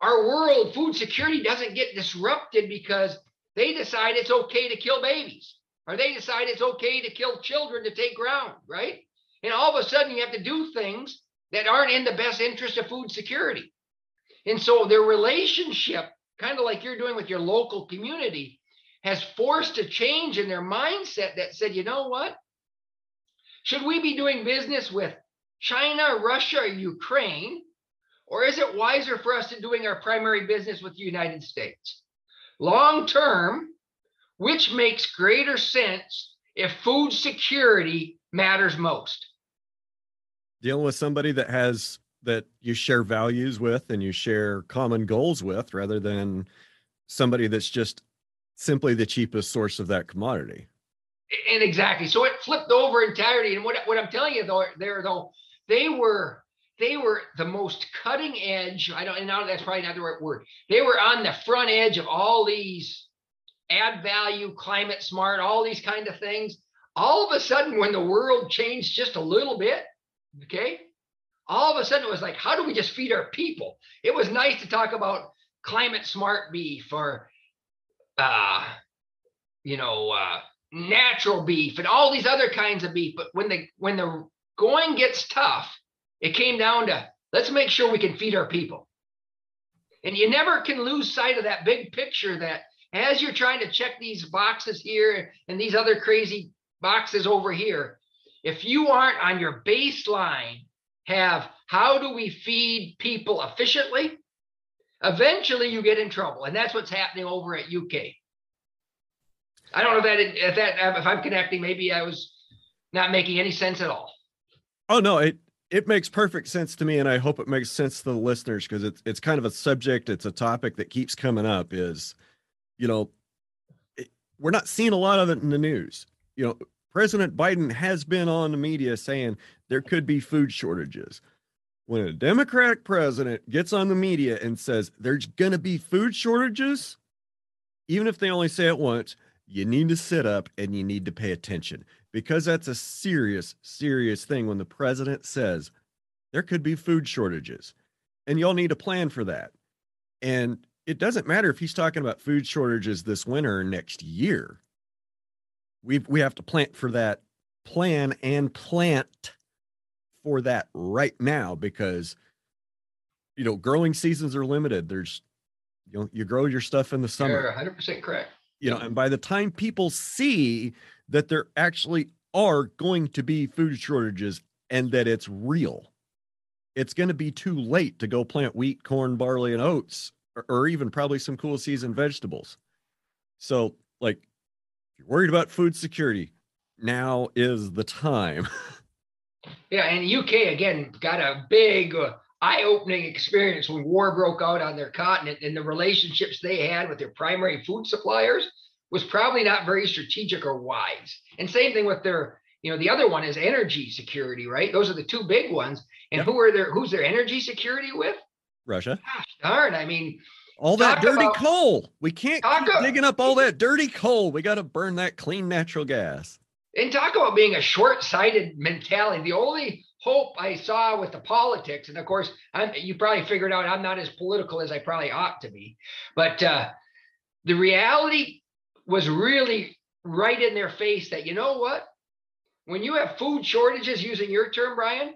our world food security doesn't get disrupted because they decide it's okay to kill babies or they decide it's okay to kill children to take ground, right? And all of a sudden, you have to do things that aren't in the best interest of food security. And so their relationship, kind of like you're doing with your local community, has forced a change in their mindset that said, you know what? Should we be doing business with China, Russia, Ukraine? Or is it wiser for us to doing our primary business with the United States? Long term, which makes greater sense if food security matters most? Dealing with somebody that has that you share values with and you share common goals with rather than somebody that's just simply the cheapest source of that commodity. And exactly. So it flipped over entirely. And what, what I'm telling you though, there though, they were they were the most cutting edge. I don't know that's probably not the right word. They were on the front edge of all these add value, climate smart, all these kind of things. All of a sudden, when the world changed just a little bit, okay, all of a sudden it was like, how do we just feed our people? It was nice to talk about climate smart beef or, uh, you know, uh, natural beef and all these other kinds of beef. But when the when the going gets tough, it came down to let's make sure we can feed our people. And you never can lose sight of that big picture that as you're trying to check these boxes here and these other crazy boxes over here, if you aren't on your baseline, have how do we feed people efficiently? Eventually, you get in trouble, and that's what's happening over at UK. I don't know if that if that if I'm connecting, maybe I was not making any sense at all. Oh no, it it makes perfect sense to me, and I hope it makes sense to the listeners because it's it's kind of a subject, it's a topic that keeps coming up. Is you know, it, we're not seeing a lot of it in the news. You know, President Biden has been on the media saying there could be food shortages. When a Democratic president gets on the media and says there's going to be food shortages, even if they only say it once, you need to sit up and you need to pay attention because that's a serious, serious thing when the president says there could be food shortages and y'all need a plan for that. And it doesn't matter if he's talking about food shortages this winter or next year. We we have to plant for that plan and plant for that right now because you know growing seasons are limited. There's you know you grow your stuff in the summer. You're 100 percent correct. You know, and by the time people see that there actually are going to be food shortages and that it's real, it's going to be too late to go plant wheat, corn, barley, and oats, or, or even probably some cool season vegetables. So, like, you're worried about food security, now is the time. <laughs> Yeah, and UK again got a big uh, eye-opening experience when war broke out on their continent, and the relationships they had with their primary food suppliers was probably not very strategic or wise. And same thing with their, you know, the other one is energy security, right? Those are the two big ones. And yep. who are their who's their energy security with? Russia. Gosh darn! I mean, all that dirty about, coal. We can't keep digging up all that dirty coal. We got to burn that clean natural gas and talk about being a short-sighted mentality. The only hope I saw with the politics, and of course, I'm, you probably figured out I'm not as political as I probably ought to be, but uh, the reality was really right in their face that you know what, when you have food shortages, using your term, Brian,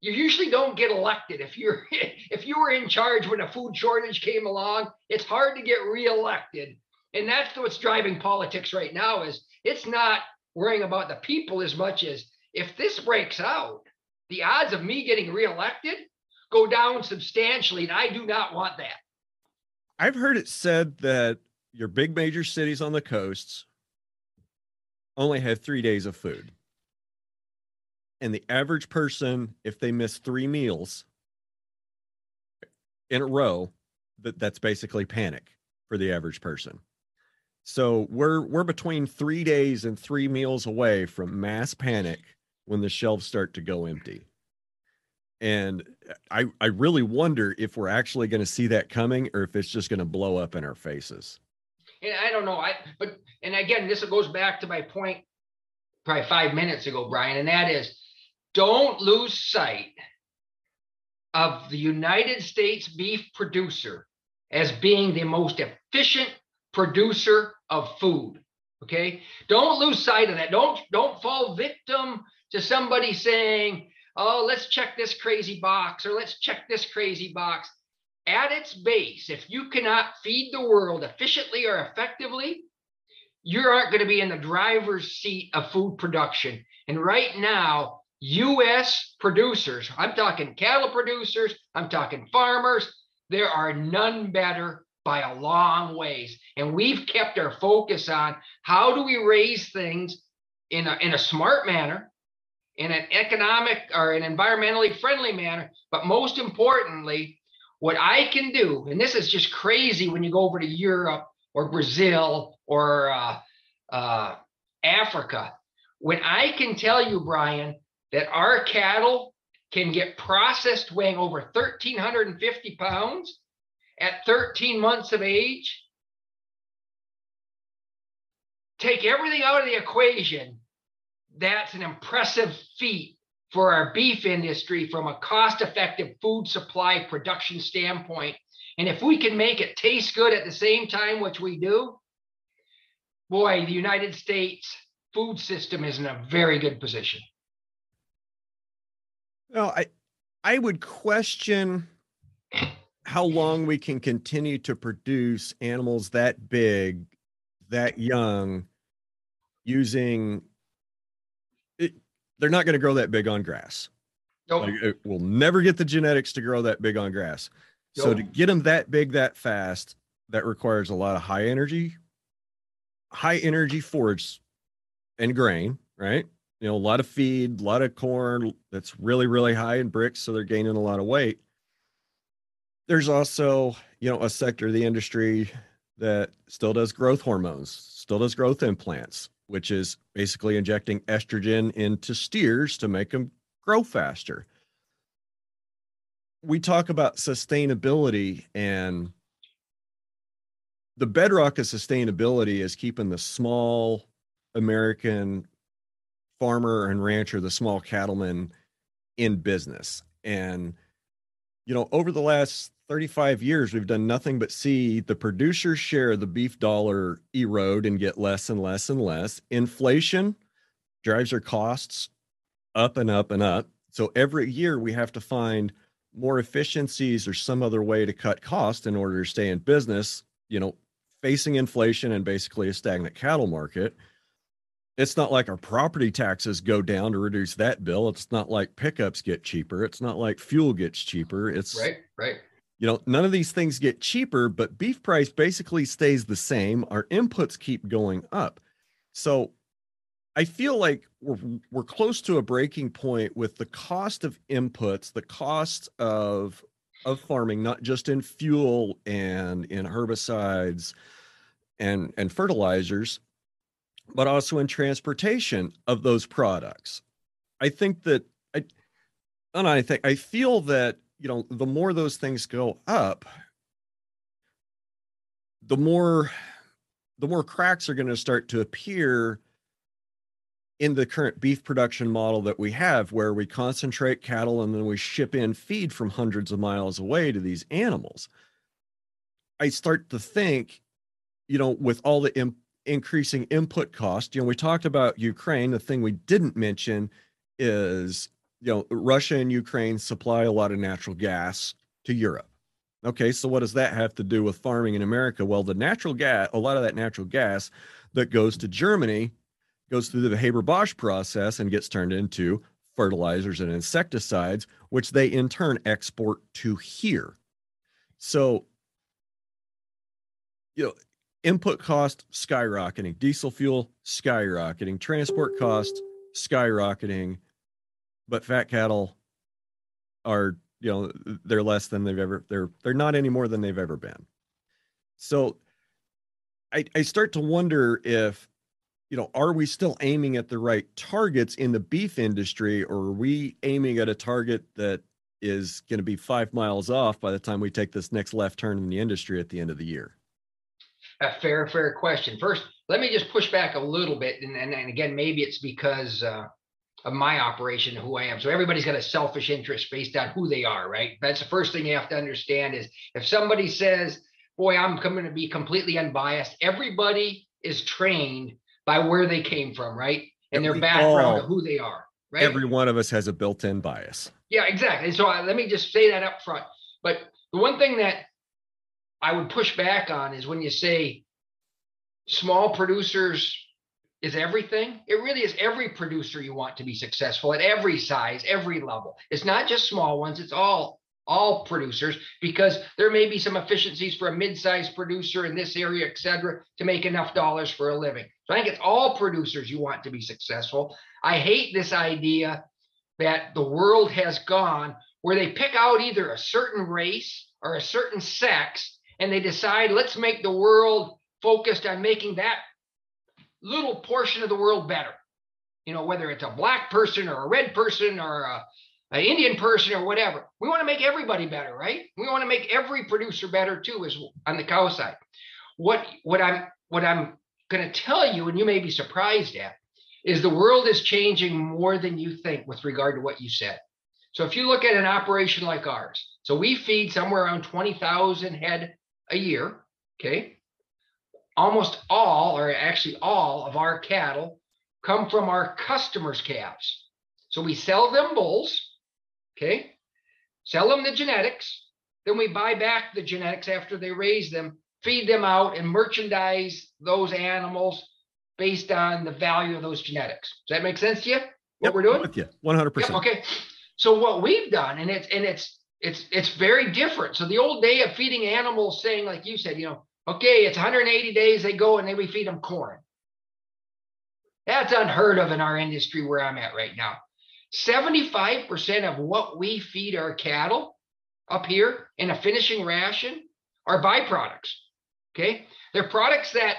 you usually don't get elected. If you're <laughs> if you were in charge when a food shortage came along, it's hard to get reelected, and that's what's driving politics right now. Is it's not worrying about the people as much as if this breaks out, the odds of me getting reelected go down substantially. And I do not want that. I've heard it said that your big major cities on the coasts only have three days of food. And the average person, if they miss three meals in a row, that, that's basically panic for the average person. So we're we're between three days and three meals away from mass panic when the shelves start to go empty. And I I really wonder if we're actually going to see that coming or if it's just going to blow up in our faces. And I don't know. I but and again, this goes back to my point probably five minutes ago, Brian, and that is don't lose sight of the United States beef producer as being the most efficient producer of food. Okay. Don't lose sight of that. Don't don't fall victim to somebody saying, oh, let's check this crazy box or let's check this crazy box. At its base, if you cannot feed the world efficiently or effectively, you aren't going to be in the driver's seat of food production. And right now, US producers, I'm talking cattle producers, I'm talking farmers, there are none better by a long ways. And we've kept our focus on how do we raise things in a, in a smart manner, in an economic or an environmentally friendly manner, but most importantly, what I can do, and this is just crazy when you go over to Europe or Brazil or uh, uh, Africa, when I can tell you, Brian, that our cattle can get processed weighing over 1,350 pounds at 13 months of age, take everything out of the equation, that's an impressive feat for our beef industry from a cost effective food supply production standpoint. And if we can make it taste good at the same time, which we do, boy, the United States food system is in a very good position. Well, I I would question how long we can continue to produce animals that big, that young, using it. They're not going to grow that big on grass. Nope. Like, we'll never get the genetics to grow that big on grass. Nope. So to get them that big that fast, that requires a lot of high energy, high energy forage and grain, right? You know, a lot of feed, a lot of corn that's really, really high in Brix. So they're gaining a lot of weight. There's also, you know, a sector of the industry that still does growth hormones, still does growth implants, which is basically injecting estrogen into steers to make them grow faster. We talk about sustainability and the bedrock of sustainability is keeping the small American farmer and rancher, the small cattleman in business. And, you know, over the last 35 years, we've done nothing but see the producer's share of the beef dollar erode and get less and less and less. Inflation drives our costs up and up and up. So every year we have to find more efficiencies or some other way to cut cost in order to stay in business, you know, facing inflation and basically a stagnant cattle market. It's not like our property taxes go down to reduce that bill. It's not like pickups get cheaper. It's not like fuel gets cheaper. It's right, right you know, none of these things get cheaper, but beef price basically stays the same. Our inputs keep going up. So I feel like we're we're close to a breaking point with the cost of inputs, the cost of of farming, not just in fuel and in herbicides and and fertilizers, but also in transportation of those products. I think that I and I think I feel that you know, the more those things go up, the more the more cracks are going to start to appear in the current beef production model that we have where we concentrate cattle and then we ship in feed from hundreds of miles away to these animals i start to think you know with all the Im- increasing input cost you know we talked about ukraine the thing we didn't mention is you know, Russia and Ukraine supply a lot of natural gas to Europe. Okay, so what does that have to do with farming in America? Well, the natural gas, a lot of that natural gas that goes to Germany goes through the Haber Bosch process and gets turned into fertilizers and insecticides, which they in turn export to here. So, you know, input cost skyrocketing, diesel fuel skyrocketing, transport cost skyrocketing, but fat cattle are you know they're less than they've ever they're they're not any more than they've ever been. So i i start to wonder if you know are we still aiming at the right targets in the beef industry or are we aiming at a target that is going to be five miles off by the time we take this next left turn in the industry at the end of the year a fair fair question first let me just push back a little bit and, and, and again maybe it's because uh, of my operation who I am. So everybody's got a selfish interest based on who they are, right? That's the first thing you have to understand is if somebody says, boy, I'm going to be completely unbiased, everybody is trained by where they came from, right? And their background, of who they are, right? Every one of us has a built-in bias. Yeah, exactly. So uh, let me just say that up front. But the one thing that I would push back on is when you say small producers is everything. It really is every producer you want to be successful at every size, every level. It's not just small ones, it's all all producers because there may be some efficiencies for a mid-sized producer in this area, et cetera, to make enough dollars for a living. So I think it's all producers you want to be successful. I hate this idea that the world has gone where they pick out either a certain race or a certain sex and they decide let's make the world focused on making that little portion of the world better. You know, whether it's a black person or a red person or a, an Indian person or whatever. We want to make everybody better, right? We want to make every producer better too, is on the cow side. What what I'm what I'm going to tell you, and you may be surprised at, is the world is changing more than you think with regard to what you said. So if you look at an operation like ours, so we feed somewhere around 20,000 head a year, okay? almost all, or actually all of our cattle come from our customers' calves. So we sell them bulls, okay, sell them the genetics, then we buy back the genetics after they raise them, feed them out, and merchandise those animals based on the value of those genetics. Does that make sense to you? What yep, we're doing? With you, one hundred percent. Okay. So what we've done, and it's and it's it's it's very different. So the old day of feeding animals, saying like you said, you know, Okay, it's 180 days. They go and then we feed them corn. That's unheard of in our industry where I'm at right now. 75% of what we feed our cattle up here in a finishing ration are byproducts. Okay. They're products that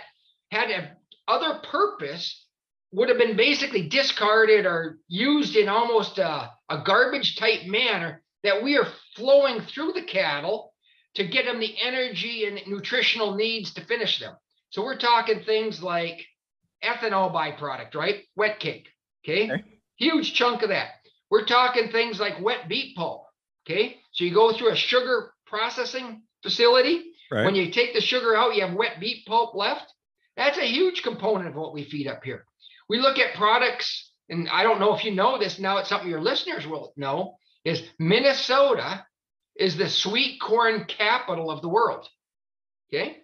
had a other purpose would have been basically discarded or used in almost a, a garbage type manner that we are flowing through the cattle to get them the energy and nutritional needs to finish them. So we're talking things like ethanol byproduct, right? Wet cake. Okay? okay. Huge chunk of that. We're talking things like wet beet pulp. Okay. So you go through a sugar processing facility. Right. When you take the sugar out, you have wet beet pulp left. That's a huge component of what we feed up here. We look at products, and I don't know if you know this now, it's something your listeners will know, is Minnesota is the sweet corn capital of the world. Okay.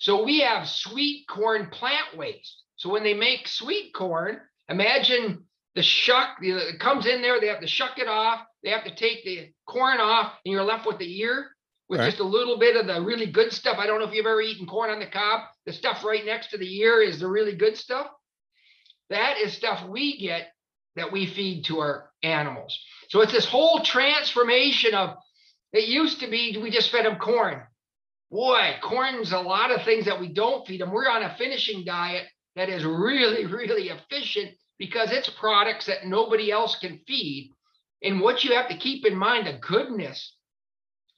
So we have sweet corn plant waste. So when they make sweet corn, imagine the shuck it comes in there, they have to shuck it off, they have to take the corn off, and you're left with the ear with right. just a little bit of the really good stuff. I don't know if you've ever eaten corn on the cob. The stuff right next to the ear is the really good stuff. That is stuff we get that we feed to our animals. So it's this whole transformation of it used to be we just fed them corn. Boy, corn's a lot of things that we don't feed them. We're on a finishing diet that is really, <laughs> really efficient because it's products that nobody else can feed. And what you have to keep in mind, the goodness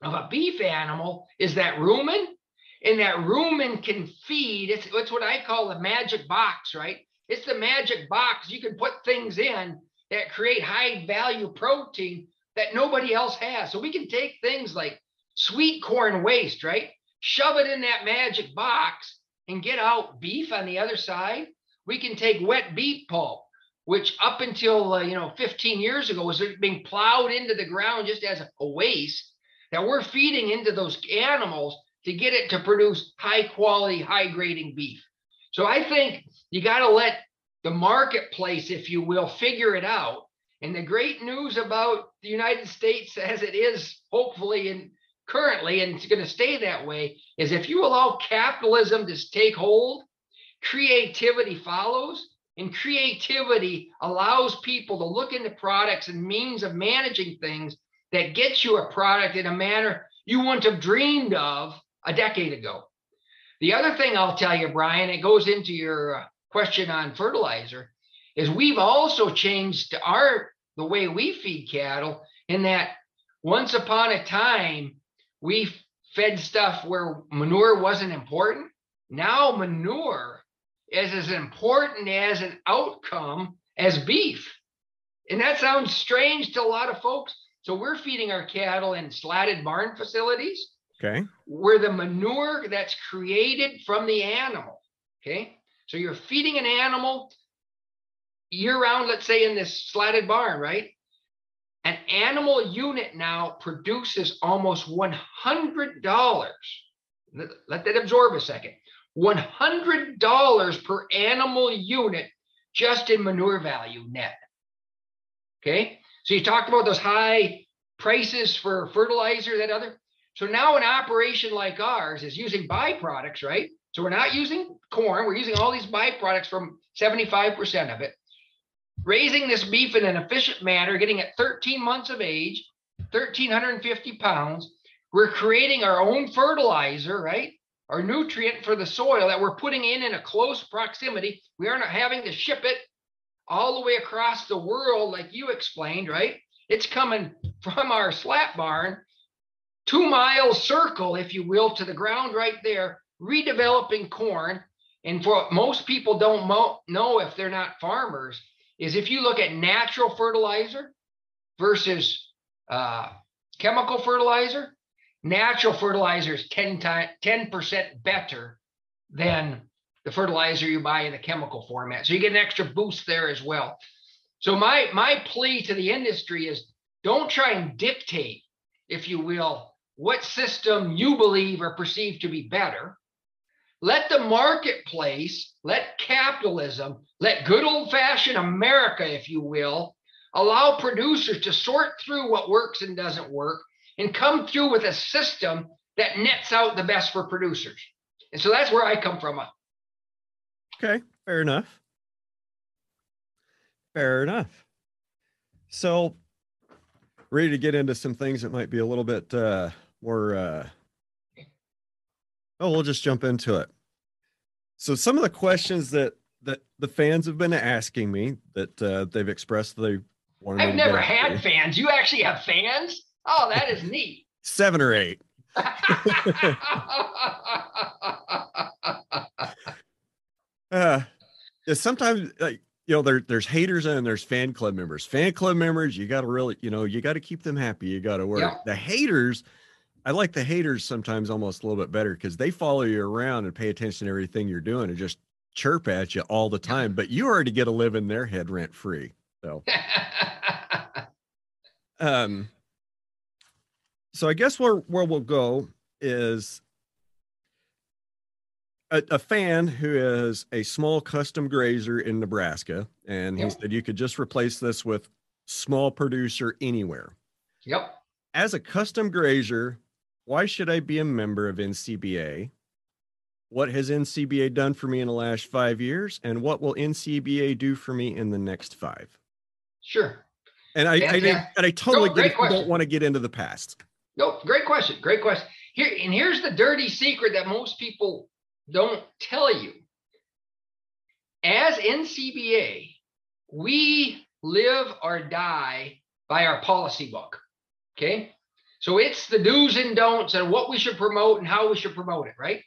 of a beef animal is that rumen, and that rumen can feed. It's, it's what I call the magic box, right? It's the magic box. You can put things in that create high value protein that nobody else has. So we can take things like sweet corn waste, right? Shove it in that magic box and get out beef on the other side. We can take wet beet pulp, which up until uh, you know 15 years ago was being plowed into the ground just as a waste that we're feeding into those animals to get it to produce high quality, high grading beef. So I think you got to let the marketplace, if you will, figure it out. And the great news about the United States, as it is hopefully and currently, and it's going to stay that way, is if you allow capitalism to take hold, creativity follows. And creativity allows people to look into products and means of managing things that get you a product in a manner you wouldn't have dreamed of a decade ago. The other thing I'll tell you, Brian, it goes into your uh, question on fertilizer, is we've also changed our the way we feed cattle in that once upon a time we fed stuff where manure wasn't important. Now manure is as important as an outcome as beef. And that sounds strange to a lot of folks. So we're feeding our cattle in slatted barn facilities. Okay. Where the manure that's created from the animal, okay? So you're feeding an animal year round, let's say in this slatted barn, right? An animal unit now produces almost $100. Let that absorb a second. $100 per animal unit just in manure value net. Okay. So you talked about those high prices for fertilizer, that other. So now an operation like ours is using byproducts, right? So we're not using corn, we're using all these byproducts from 75% of it, raising this beef in an efficient manner, getting it 13 months of age, 1,350 pounds. We're creating our own fertilizer, right? Our nutrient for the soil that we're putting in in a close proximity. We aren't having to ship it all the way across the world, like you explained, right? It's coming from our slat barn, two mile circle, if you will, to the ground right there redeveloping corn, and for most people don't mo- know if they're not farmers, is if you look at natural fertilizer versus uh, chemical fertilizer, natural fertilizer is 10 times 10% better than the fertilizer you buy in the chemical format. So you get an extra boost there as well. So my my plea to the industry is don't try and dictate, if you will, what system you believe or perceive to be better. Let the marketplace, let capitalism, let good old fashioned America, if you will, allow producers to sort through what works and doesn't work and come through with a system that nets out the best for producers. And so that's where I come from. Okay, fair enough. Fair enough. So, ready to get into some things that might be a little bit uh, more. Uh... Oh, we'll just jump into it. So, some of the questions that that the fans have been asking me that uh, they've expressed they want. To I've never had fans. You actually have fans? Oh, that is neat. Seven or eight. <laughs> uh, sometimes like you know there, there's haters and there's fan club members fan club members you got to really you know you got to keep them happy you got to work yeah. the haters i like the haters sometimes almost a little bit better because they follow you around and pay attention to everything you're doing and just chirp at you all the time but you already get to live in their head rent free so <laughs> um so i guess where where we'll go is a, a, fan who is a small custom grazer in Nebraska, and he yep. said you could just replace this with small producer anywhere. Yep. As a custom grazer, why should I be a member of NCBA? What has NCBA done for me in the last five years, and what will NCBA do for me in the next five? Sure. And I, yeah, I, yeah. and I totally no, don't want to get into the past. No, great question. Great question. Here and here's the dirty secret that most people don't tell you. As NCBA, we live or die by our policy book. Okay. So it's the do's and don'ts and what we should promote and how we should promote it, right?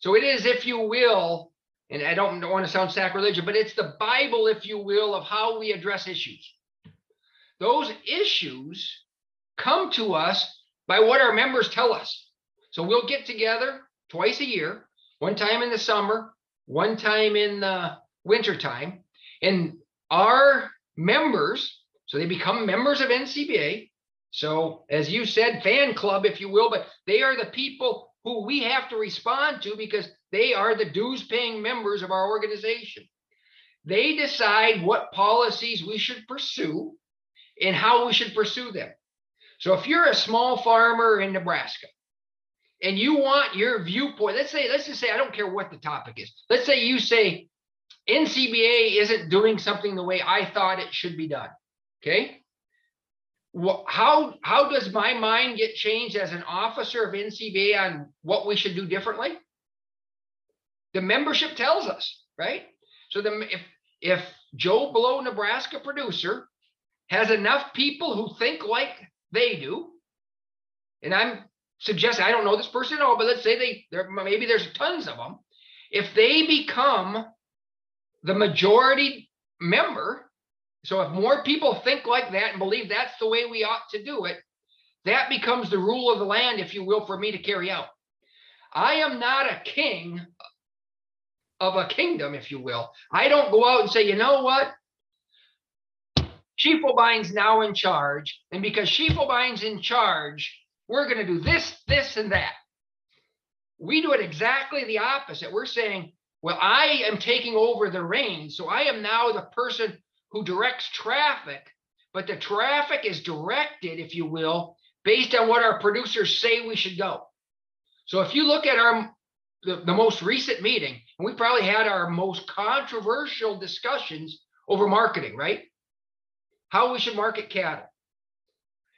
So it is, if you will, and I don't want to sound sacrilegious, but it's the Bible, if you will, of how we address issues. Those issues come to us by what our members tell us. So we'll get together twice a year one time in the summer, one time in the wintertime. And our members, so they become members of NCBA. So, as you said, fan club, if you will, but they are the people who we have to respond to because they are the dues paying members of our organization. They decide what policies we should pursue and how we should pursue them. So, if you're a small farmer in Nebraska and you want your viewpoint, let's say, let's just say, I don't care what the topic is. Let's say you say NCBA isn't doing something the way I thought it should be done. Okay. How how does my mind get changed as an officer of NCBA on what we should do differently? The membership tells us, right? So the if if Joe Blow, Nebraska producer, has enough people who think like they do, and I'm suggest I don't know this person at all, but let's say they there maybe there's tons of them. If they become the majority member, so if more people think like that and believe that's the way we ought to do it, that becomes the rule of the land, if you will, for me to carry out. I am not a king of a kingdom, if you will. I don't go out and say, you know what? Schiefelbein's now in charge. And because Schiefelbein's in charge, we're going to do this, this, and that. We do it exactly the opposite. We're saying, well, I am taking over the reins. So I am now the person who directs traffic, but the traffic is directed, if you will, based on what our producers say we should go. So if you look at our the, the most recent meeting, and we probably had our most controversial discussions over marketing, right? How we should market cattle.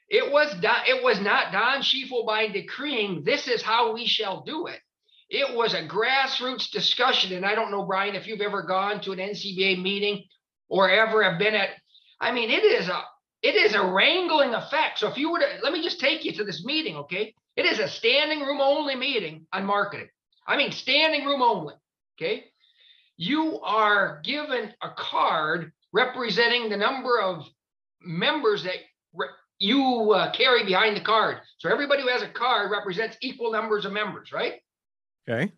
It was it was not Don Schiefelbein decreeing this is how we shall do it. It was a grassroots discussion, and I don't know, Brian, if you've ever gone to an NCBA meeting or ever have been at. I mean, it is a it is a wrangling effect. So if you were to let me just take you to this meeting, okay? It is a standing room only meeting on marketing. I mean, standing room only. Okay. You are given a card representing the number of members that you uh, carry behind the card. So everybody who has a card represents equal numbers of members, right? Okay.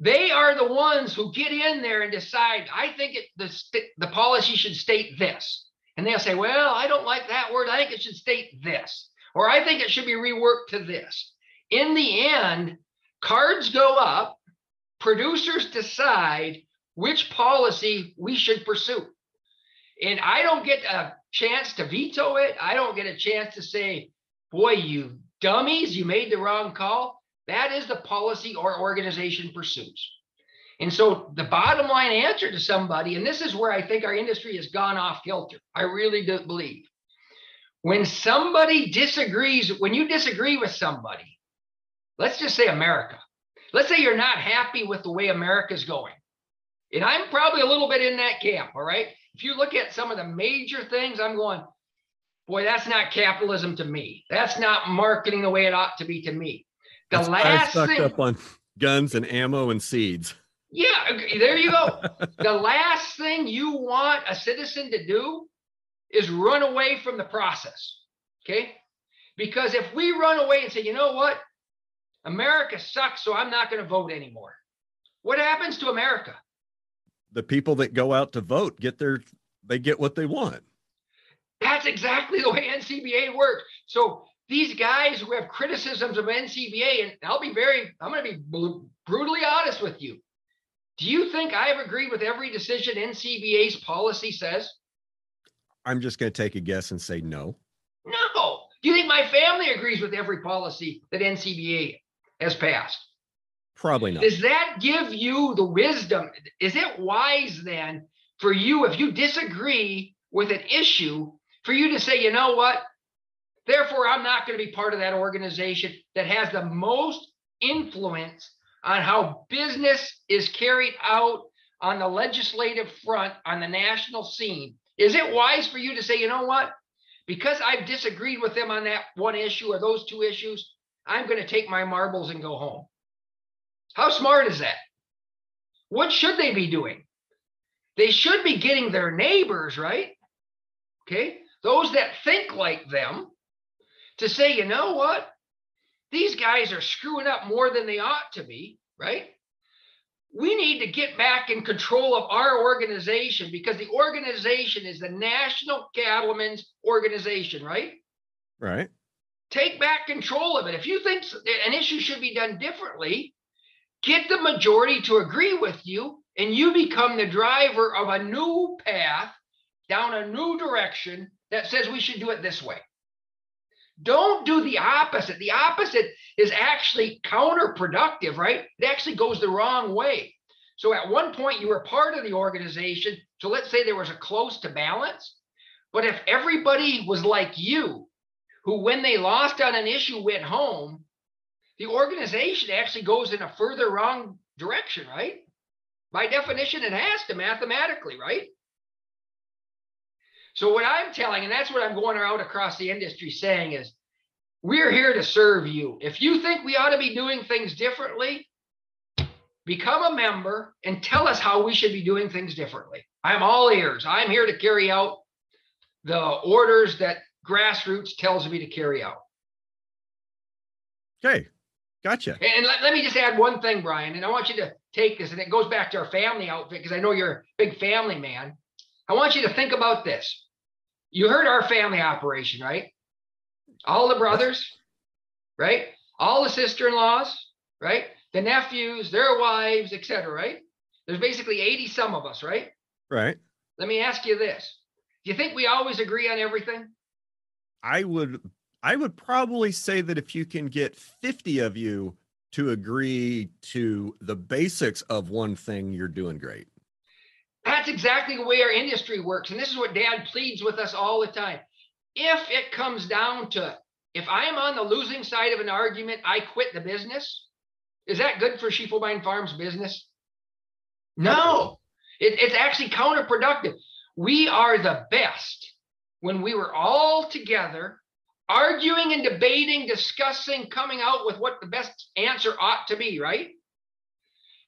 They are the ones who get in there and decide. I think it, the the policy should state this, and they'll say, "Well, I don't like that word. I think it should state this, or I think it should be reworked to this." In the end, cards go up. Producers decide which policy we should pursue. And I don't get a chance to veto it. I don't get a chance to say, boy, you dummies, you made the wrong call. That is the policy our organization pursues. And so the bottom line answer to somebody, and this is where I think our industry has gone off kilter. I really do believe. When somebody disagrees, when you disagree with somebody, let's just say America, let's say you're not happy with the way America's going. And I'm probably a little bit in that camp, all right? If you look at some of the major things, I'm going, boy, that's not capitalism to me. That's not marketing the way it ought to be to me. The last thing, up on guns and ammo and seeds. Yeah, there you go. <laughs> the last thing you want a citizen to do is run away from the process. Okay? Because if we run away and say, you know what? America sucks, so I'm not going to vote anymore. What happens to America? The people that go out to vote get their they get what they want. That's exactly the way NCBA works. So these guys who have criticisms of NCBA, and I'll be very, I'm going to be brutally honest with you. Do you think I have agreed with every decision NCBA's policy says? I'm just going to take a guess and say no. No. Do you think my family agrees with every policy that NCBA has passed? Probably not. Does that give you the wisdom? Is it wise then for you, if you disagree with an issue, for you to say, you know what? Therefore, I'm not going to be part of that organization that has the most influence on how business is carried out on the legislative front on the national scene. Is it wise for you to say, you know what? Because I've disagreed with them on that one issue or those two issues, I'm going to take my marbles and go home. How smart is that? What should they be doing? They should be getting their neighbors, right? Okay. Those that think like them to say, you know what? These guys are screwing up more than they ought to be, right? We need to get back in control of our organization because the organization is the National Cattlemen's Organization, right? Right. Take back control of it. If you think an issue should be done differently, get the majority to agree with you, and you become the driver of a new path down a new direction that says we should do it this way. Don't do the opposite. The opposite is actually counterproductive, right? It actually goes the wrong way. So at one point you were part of the organization. So let's say there was a close to balance. But if everybody was like you, who when they lost on an issue went home, the organization actually goes in a further wrong direction, right? By definition, it has to mathematically, right? So what I'm telling, and that's what I'm going out across the industry saying is, we're here to serve you. If you think we ought to be doing things differently, become a member and tell us how we should be doing things differently. I'm all ears. I'm here to carry out the orders that grassroots tells me to carry out. Okay, gotcha. And let, let me just add one thing, Brian, and I want you to take this, and it goes back to our family outfit because I know you're a big family man. I want you to think about this. You heard our family operation, right? All the brothers, right? All the sister-in-laws, right? The nephews, their wives, etc. Right? There's basically 80 some of us, right? Right. Let me ask you this. Do you think we always agree on everything? I would I would probably say that if you can get 50 of you to agree to the basics of one thing, you're doing great. That's exactly the way our industry works. And this is what dad pleads with us all the time. If it comes down to if I am on the losing side of an argument, I quit the business. Is that good for Schiefelbein Farms business? No, it, it's actually counterproductive. We are the best when we were all together, arguing and debating, discussing, coming out with what the best answer ought to be, right?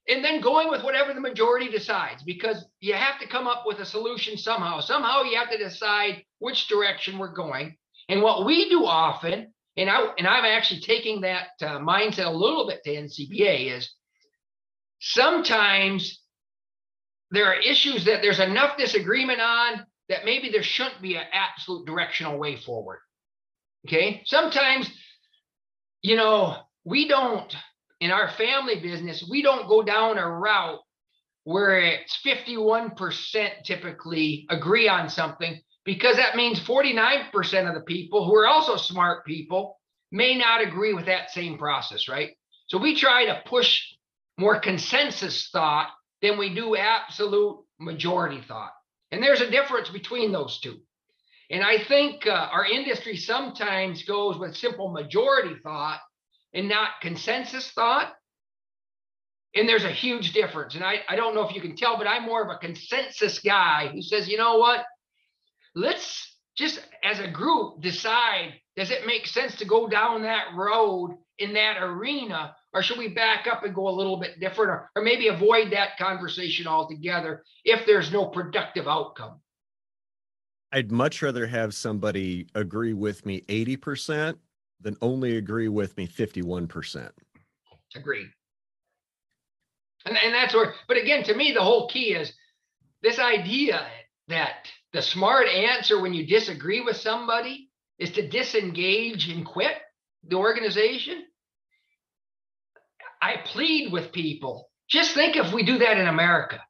And then going with whatever the majority decides because you have to come up with a solution somehow. Somehow you have to decide which direction we're going. And what we do often, and I and I'm actually taking that uh, mindset a little bit to NCBA is sometimes there are issues that there's enough disagreement on that maybe there shouldn't be an absolute directional way forward. Okay, sometimes you know we don't in our family business, we don't go down a route where it's 51% typically agree on something because that means 49% of the people who are also smart people may not agree with that same process, right? So we try to push more consensus thought than we do absolute majority thought. And there's a difference between those two. And I think uh, our industry sometimes goes with simple majority thought and not consensus thought. And there's a huge difference. And I, I don't know if you can tell, but I'm more of a consensus guy who says, you know what? Let's just as a group decide does it make sense to go down that road in that arena or should we back up and go a little bit different or, or maybe avoid that conversation altogether if there's no productive outcome i'd much rather have somebody agree with me 80% than only agree with me 51% agree and, and that's where but again to me the whole key is this idea that the smart answer when you disagree with somebody is to disengage and quit the organization I plead with people. Just think if we do that in America.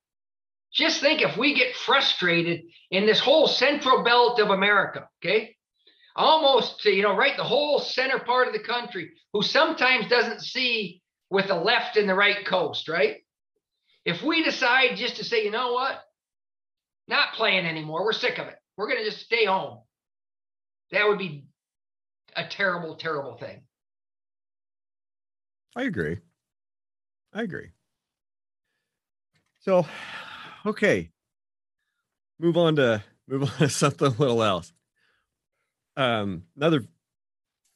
Just think if we get frustrated in this whole central belt of America, okay? Almost, you know, right, the whole center part of the country, who sometimes doesn't see with the left and the right coast, right? If we decide just to say, you know what, not playing anymore, we're sick of it, we're going to just stay home, that would be a terrible, terrible thing. I agree. I agree. So, <sighs> okay, move on to move on to <laughs> something a little else. Um, another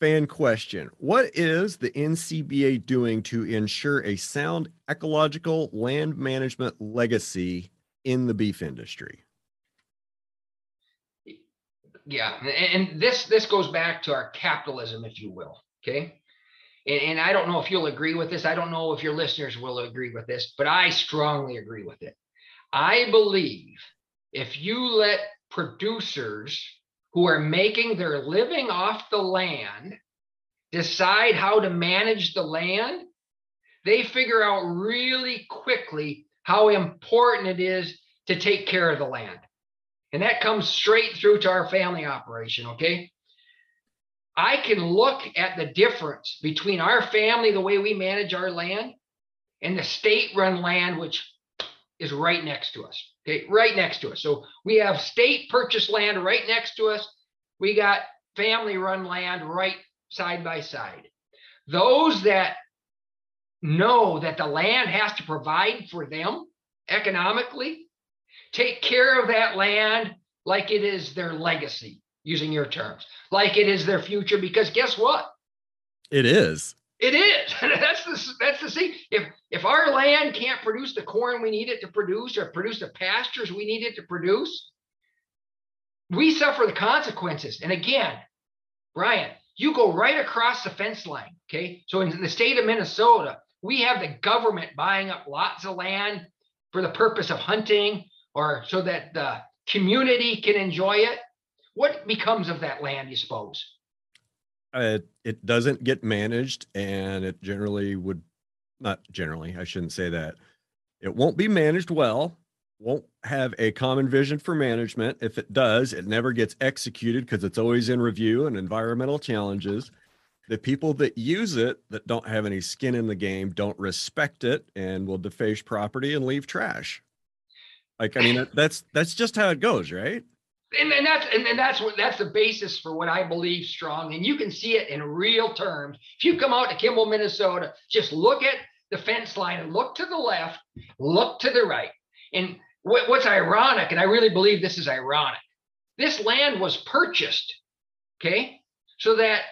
fan question: What is the NCBA doing to ensure a sound ecological land management legacy in the beef industry? Yeah, and this this goes back to our capitalism, if you will. Okay, and, and I don't know if you'll agree with this. I don't know if your listeners will agree with this, but I strongly agree with it. I believe if you let producers who are making their living off the land decide how to manage the land, they figure out really quickly how important it is to take care of the land. And that comes straight through to our family operation, okay? I can look at the difference between our family, the way we manage our land, and the state run land, which is right next to us. Okay, right next to us. So we have state purchased land right next to us. We got family run land right side by side. Those that know that the land has to provide for them economically, take care of that land like it is their legacy using your terms, like it is their future. Because guess what? It is. It is. <laughs> that's the that's the see. If if our land can't produce the corn we need it to produce, or produce the pastures we need it to produce, we suffer the consequences. And again, Brian, you go right across the fence line. Okay, so in the state of Minnesota, we have the government buying up lots of land for the purpose of hunting, or so that the community can enjoy it. What becomes of that land, you suppose? It doesn't get managed, and it generally would not generally, I shouldn't say that. It won't be managed well, won't have a common vision for management. If it does, it never gets executed because it's always in review and environmental challenges. The people that use it that don't have any skin in the game don't respect it and will deface property and leave trash. Like, I mean, that's that's just how it goes, right? And, and that's and, and that's what that's the basis for what I believe strong. And you can see it in real terms. If you come out to Kimball, Minnesota, just look at the fence line and look to the left, look to the right. And what, what's ironic, and I really believe this is ironic, this land was purchased, okay, so that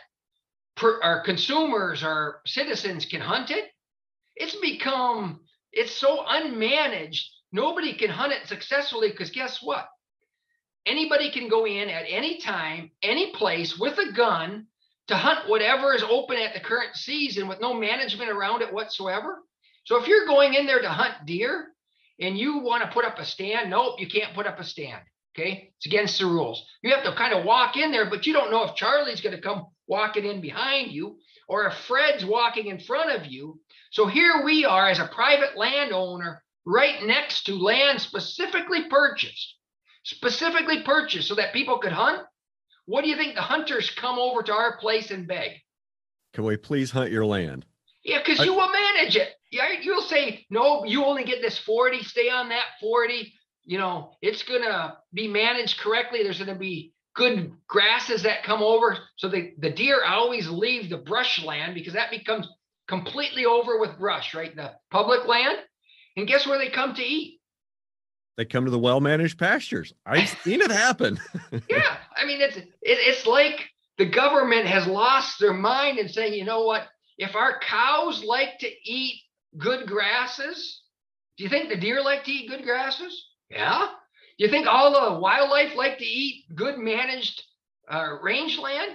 per, our consumers, our citizens can hunt it. It's become it's so unmanaged. Nobody can hunt it successfully because guess what? Anybody can go in at any time, any place with a gun to hunt whatever is open at the current season with no management around it whatsoever. So if you're going in there to hunt deer and you want to put up a stand, nope, you can't put up a stand. Okay. It's against the rules. You have to kind of walk in there, but you don't know if Charlie's going to come walking in behind you or if Fred's walking in front of you. So here we are as a private landowner right next to land specifically purchased specifically purchased so that people could hunt. What do you think the hunters come over to our place and beg? Can we please hunt your land? Yeah, because you will manage it. Yeah, you'll say, no, you only get this 40, stay on that 40. You know, it's gonna be managed correctly. There's gonna be good grasses that come over. So the, the deer always leave the brush land because that becomes completely over with brush, right? The public land. And guess where they come to eat? They come to the well-managed pastures. I've seen it happen. <laughs> yeah, I mean it's it, it's like the government has lost their mind and saying, you know what? If our cows like to eat good grasses, do you think the deer like to eat good grasses? Yeah. Do you think all the wildlife like to eat good managed uh, rangeland?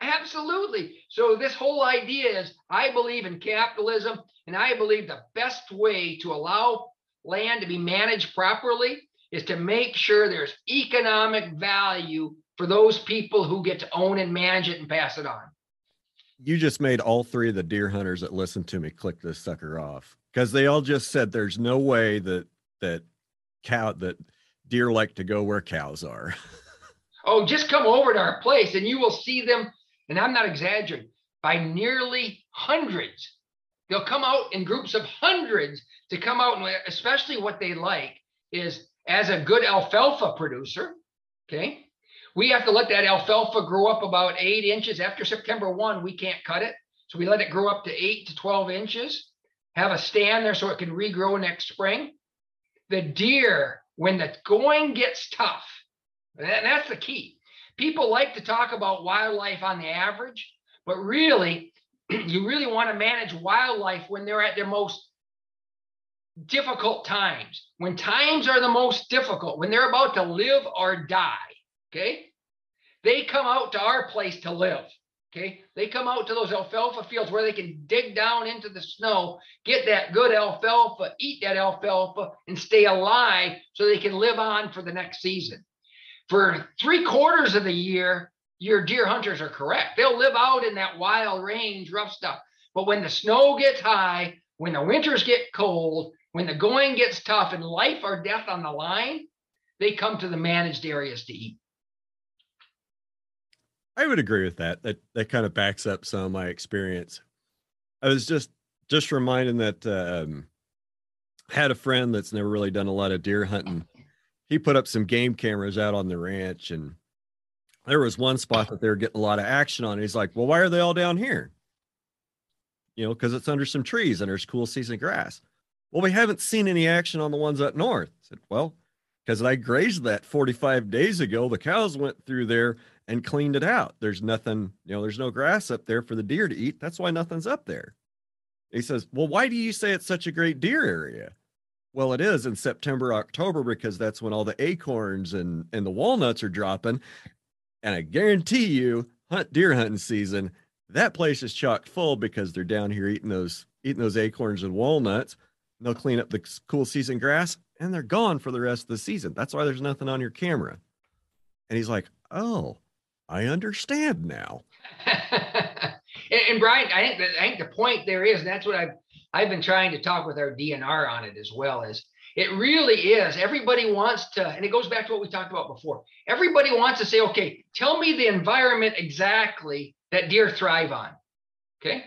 Absolutely. So this whole idea is I believe in capitalism and I believe the best way to allow land to be managed properly is to make sure there's economic value for those people who get to own and manage it and pass it on. You just made all three of the deer hunters that listen to me click this sucker off because they all just said there's no way that that cow that deer like to go where cows are. <laughs> oh, just come over to our place and you will see them, and I'm not exaggerating, by nearly hundreds. They'll come out in groups of hundreds to come out, and especially what they like is as a good alfalfa producer, okay, we have to let that alfalfa grow up about eight inches. After September 1, we can't cut it. So we let it grow up to eight to 12 inches, have a stand there so it can regrow next spring. The deer, when the going gets tough, and that's the key. People like to talk about wildlife on the average, but really, you really want to manage wildlife when they're at their most difficult times. When times are the most difficult, when they're about to live or die, okay? They come out to our place to live. Okay. They come out to those alfalfa fields where they can dig down into the snow, get that good alfalfa, eat that alfalfa, and stay alive so they can live on for the next season. For three quarters of the year, your deer hunters are correct. They'll live out in that wild range, rough stuff. But when the snow gets high, when the winters get cold, when the going gets tough and life or death on the line, they come to the managed areas to eat. I would agree with that. That that kind of backs up some of my experience. I was just just reminding that um, had a friend that's never really done a lot of deer hunting. He put up some game cameras out on the ranch, and there was one spot that they were getting a lot of action on. He's like, "Well, why are they all down here?" You know, because it's under some trees and there's cool season grass. Well, we haven't seen any action on the ones up north. I said, well, because I grazed that 45 days ago. The cows went through there and cleaned it out. There's nothing, you know, there's no grass up there for the deer to eat. That's why nothing's up there. He says, Well, why do you say it's such a great deer area? Well, it is in September, October, because that's when all the acorns and, and the walnuts are dropping. And I guarantee you, hunt deer hunting season, that place is chock full because they're down here eating those eating those acorns and walnuts. And they'll clean up the cool season grass and they're gone for the rest of the season. That's why there's nothing on your camera. And he's like, Oh, I understand now. <laughs> and, Brian, I think I think the point there is, and that's what I've I've been trying to talk with our DNR on it as well, is it really is. Everybody wants to, and it goes back to what we talked about before. Everybody wants to say, okay, tell me the environment exactly that deer thrive on. Okay.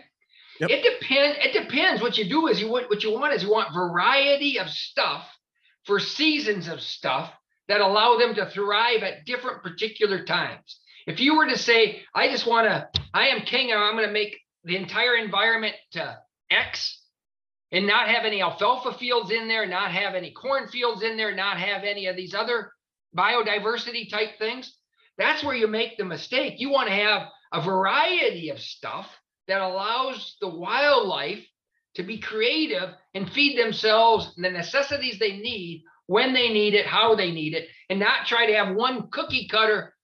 Yep. It depends. It depends. What you do is you what, what you want is you want variety of stuff for seasons of stuff that allow them to thrive at different particular times. If you were to say, I just want to, I am king and I'm going to make the entire environment to X and not have any alfalfa fields in there, not have any corn fields in there, not have any of these other biodiversity type things, that's where you make the mistake. You want to have a variety of stuff that allows the wildlife to be creative and feed themselves the necessities they need when they need it, how they need it, and not try to have one cookie cutter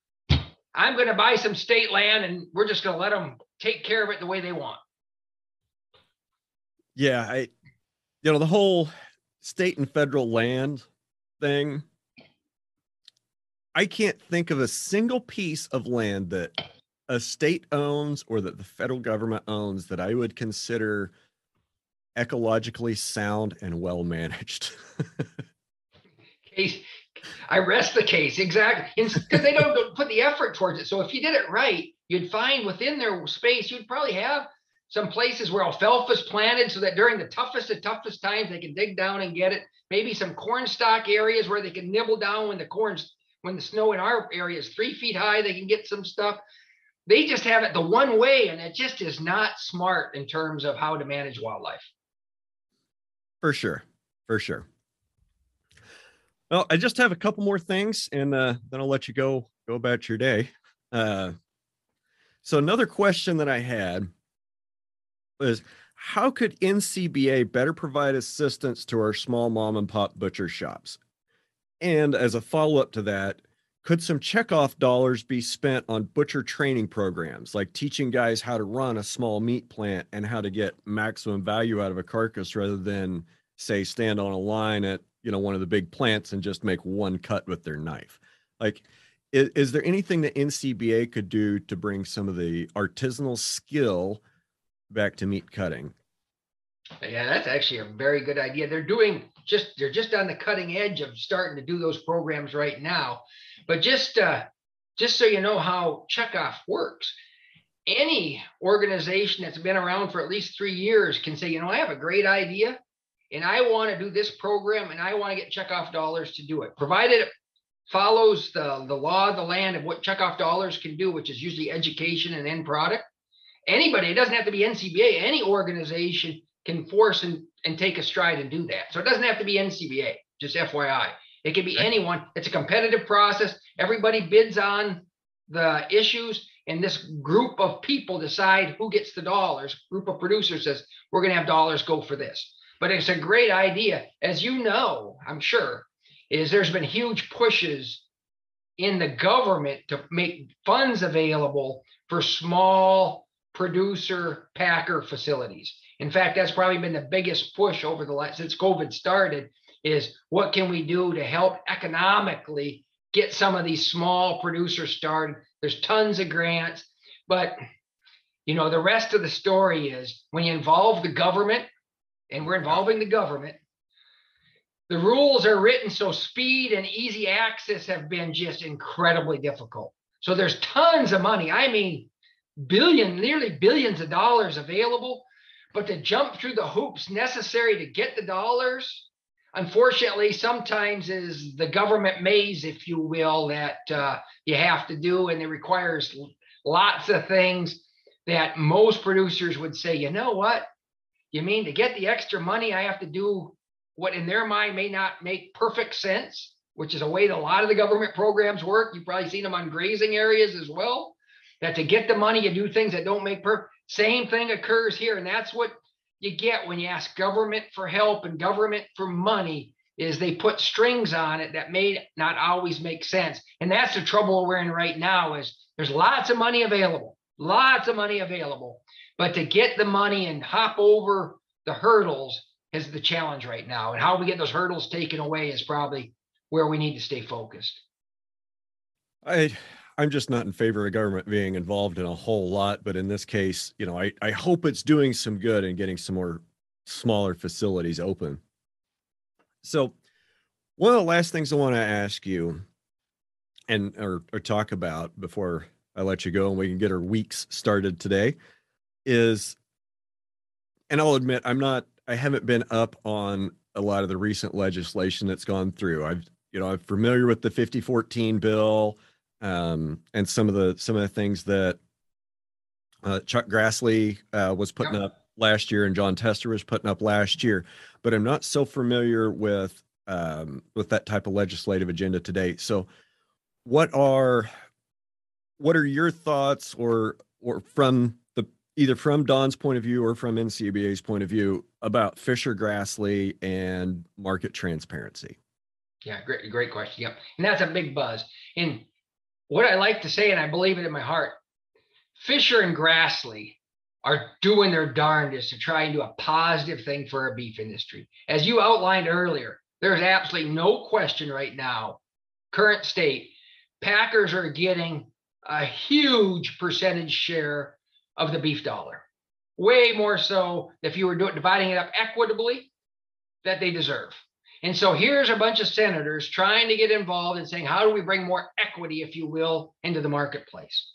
I'm going to buy some state land and we're just going to let them take care of it the way they want. Yeah, I you know the whole state and federal land thing I can't think of a single piece of land that a state owns or that the federal government owns that I would consider ecologically sound and well managed. <laughs> case I rest the case exactly because they don't put the effort towards it. So if you did it right, you'd find within their space you'd probably have some places where alfalfa's planted so that during the toughest of toughest times they can dig down and get it. Maybe some corn stock areas where they can nibble down when the corn's when the snow in our area is three feet high, they can get some stuff. They just have it the one way, and it just is not smart in terms of how to manage wildlife. For sure. For sure. Well, I just have a couple more things and uh, then I'll let you go go about your day. Uh, so another question that I had was how could NCBA better provide assistance to our small mom and pop butcher shops? And as a follow up to that, could some checkoff dollars be spent on butcher training programs like teaching guys how to run a small meat plant and how to get maximum value out of a carcass rather than say stand on a line at you know one of the big plants and just make one cut with their knife like is, is there anything that ncba could do to bring some of the artisanal skill back to meat cutting. Yeah that's actually a very good idea. They're doing just they're just on the cutting edge of starting to do those programs right now. But just uh just so you know how checkoff works any organization that's been around for at least three years can say you know i have a great idea and I want to do this program and I want to get checkoff dollars to do it, provided it follows the, the law of the land of what checkoff dollars can do, which is usually education and end product. Anybody, it doesn't have to be NCBA, any organization can force and, and take a stride and do that. So it doesn't have to be NCBA, just FYI. It can be anyone. It's a competitive process. Everybody bids on the issues, and this group of people decide who gets the dollars. Group of producers says, we're going to have dollars go for this but it's a great idea. As you know, I'm sure, is there's been huge pushes in the government to make funds available for small producer packer facilities. In fact, that's probably been the biggest push over the last since COVID started is what can we do to help economically get some of these small producers started. There's tons of grants, but you know, the rest of the story is when you involve the government, and we're involving the government. The rules are written so speed and easy access have been just incredibly difficult. So there's tons of money. I mean, billion, nearly billions of dollars available, but to jump through the hoops necessary to get the dollars, unfortunately, sometimes is the government maze, if you will, that uh, you have to do, and it requires lots of things that most producers would say, you know what? You mean to get the extra money, I have to do what in their mind may not make perfect sense, which is a way that a lot of the government programs work. You've probably seen them on grazing areas as well. That to get the money, you do things that don't make perfect. Same thing occurs here. And that's what you get when you ask government for help and government for money is they put strings on it that may not always make sense. And that's the trouble we're in right now is there's lots of money available, lots of money available. But to get the money and hop over the hurdles is the challenge right now. And how we get those hurdles taken away is probably where we need to stay focused. I I'm just not in favor of government being involved in a whole lot, but in this case, you know, I, I hope it's doing some good and getting some more smaller facilities open. So one of the last things I want to ask you and or, or talk about before I let you go and we can get our weeks started today is, and I'll admit, I'm not, I haven't been up on a lot of the recent legislation that's gone through. I've, you know, I'm familiar with the 5014 bill um, and some of the some of the things that uh, Chuck Grassley uh, was putting yeah. up last year and Jon Tester was putting up last year, but I'm not so familiar with um, with that type of legislative agenda today. So, what are what are your thoughts, or or from the either from Don's point of view or from NCBA's point of view about Fischer Grassley and market transparency? Yeah, great, great question. Yep. And that's a big buzz. And what I like to say, and I believe it in my heart, Fischer and Grassley are doing their darndest to try and do a positive thing for our beef industry. As you outlined earlier, there's absolutely no question right now, current state, Packers are getting a huge percentage share of the beef dollar. Way more so if you were doing, dividing it up equitably that they deserve. And so here's a bunch of senators trying to get involved and saying, how do we bring more equity, if you will, into the marketplace?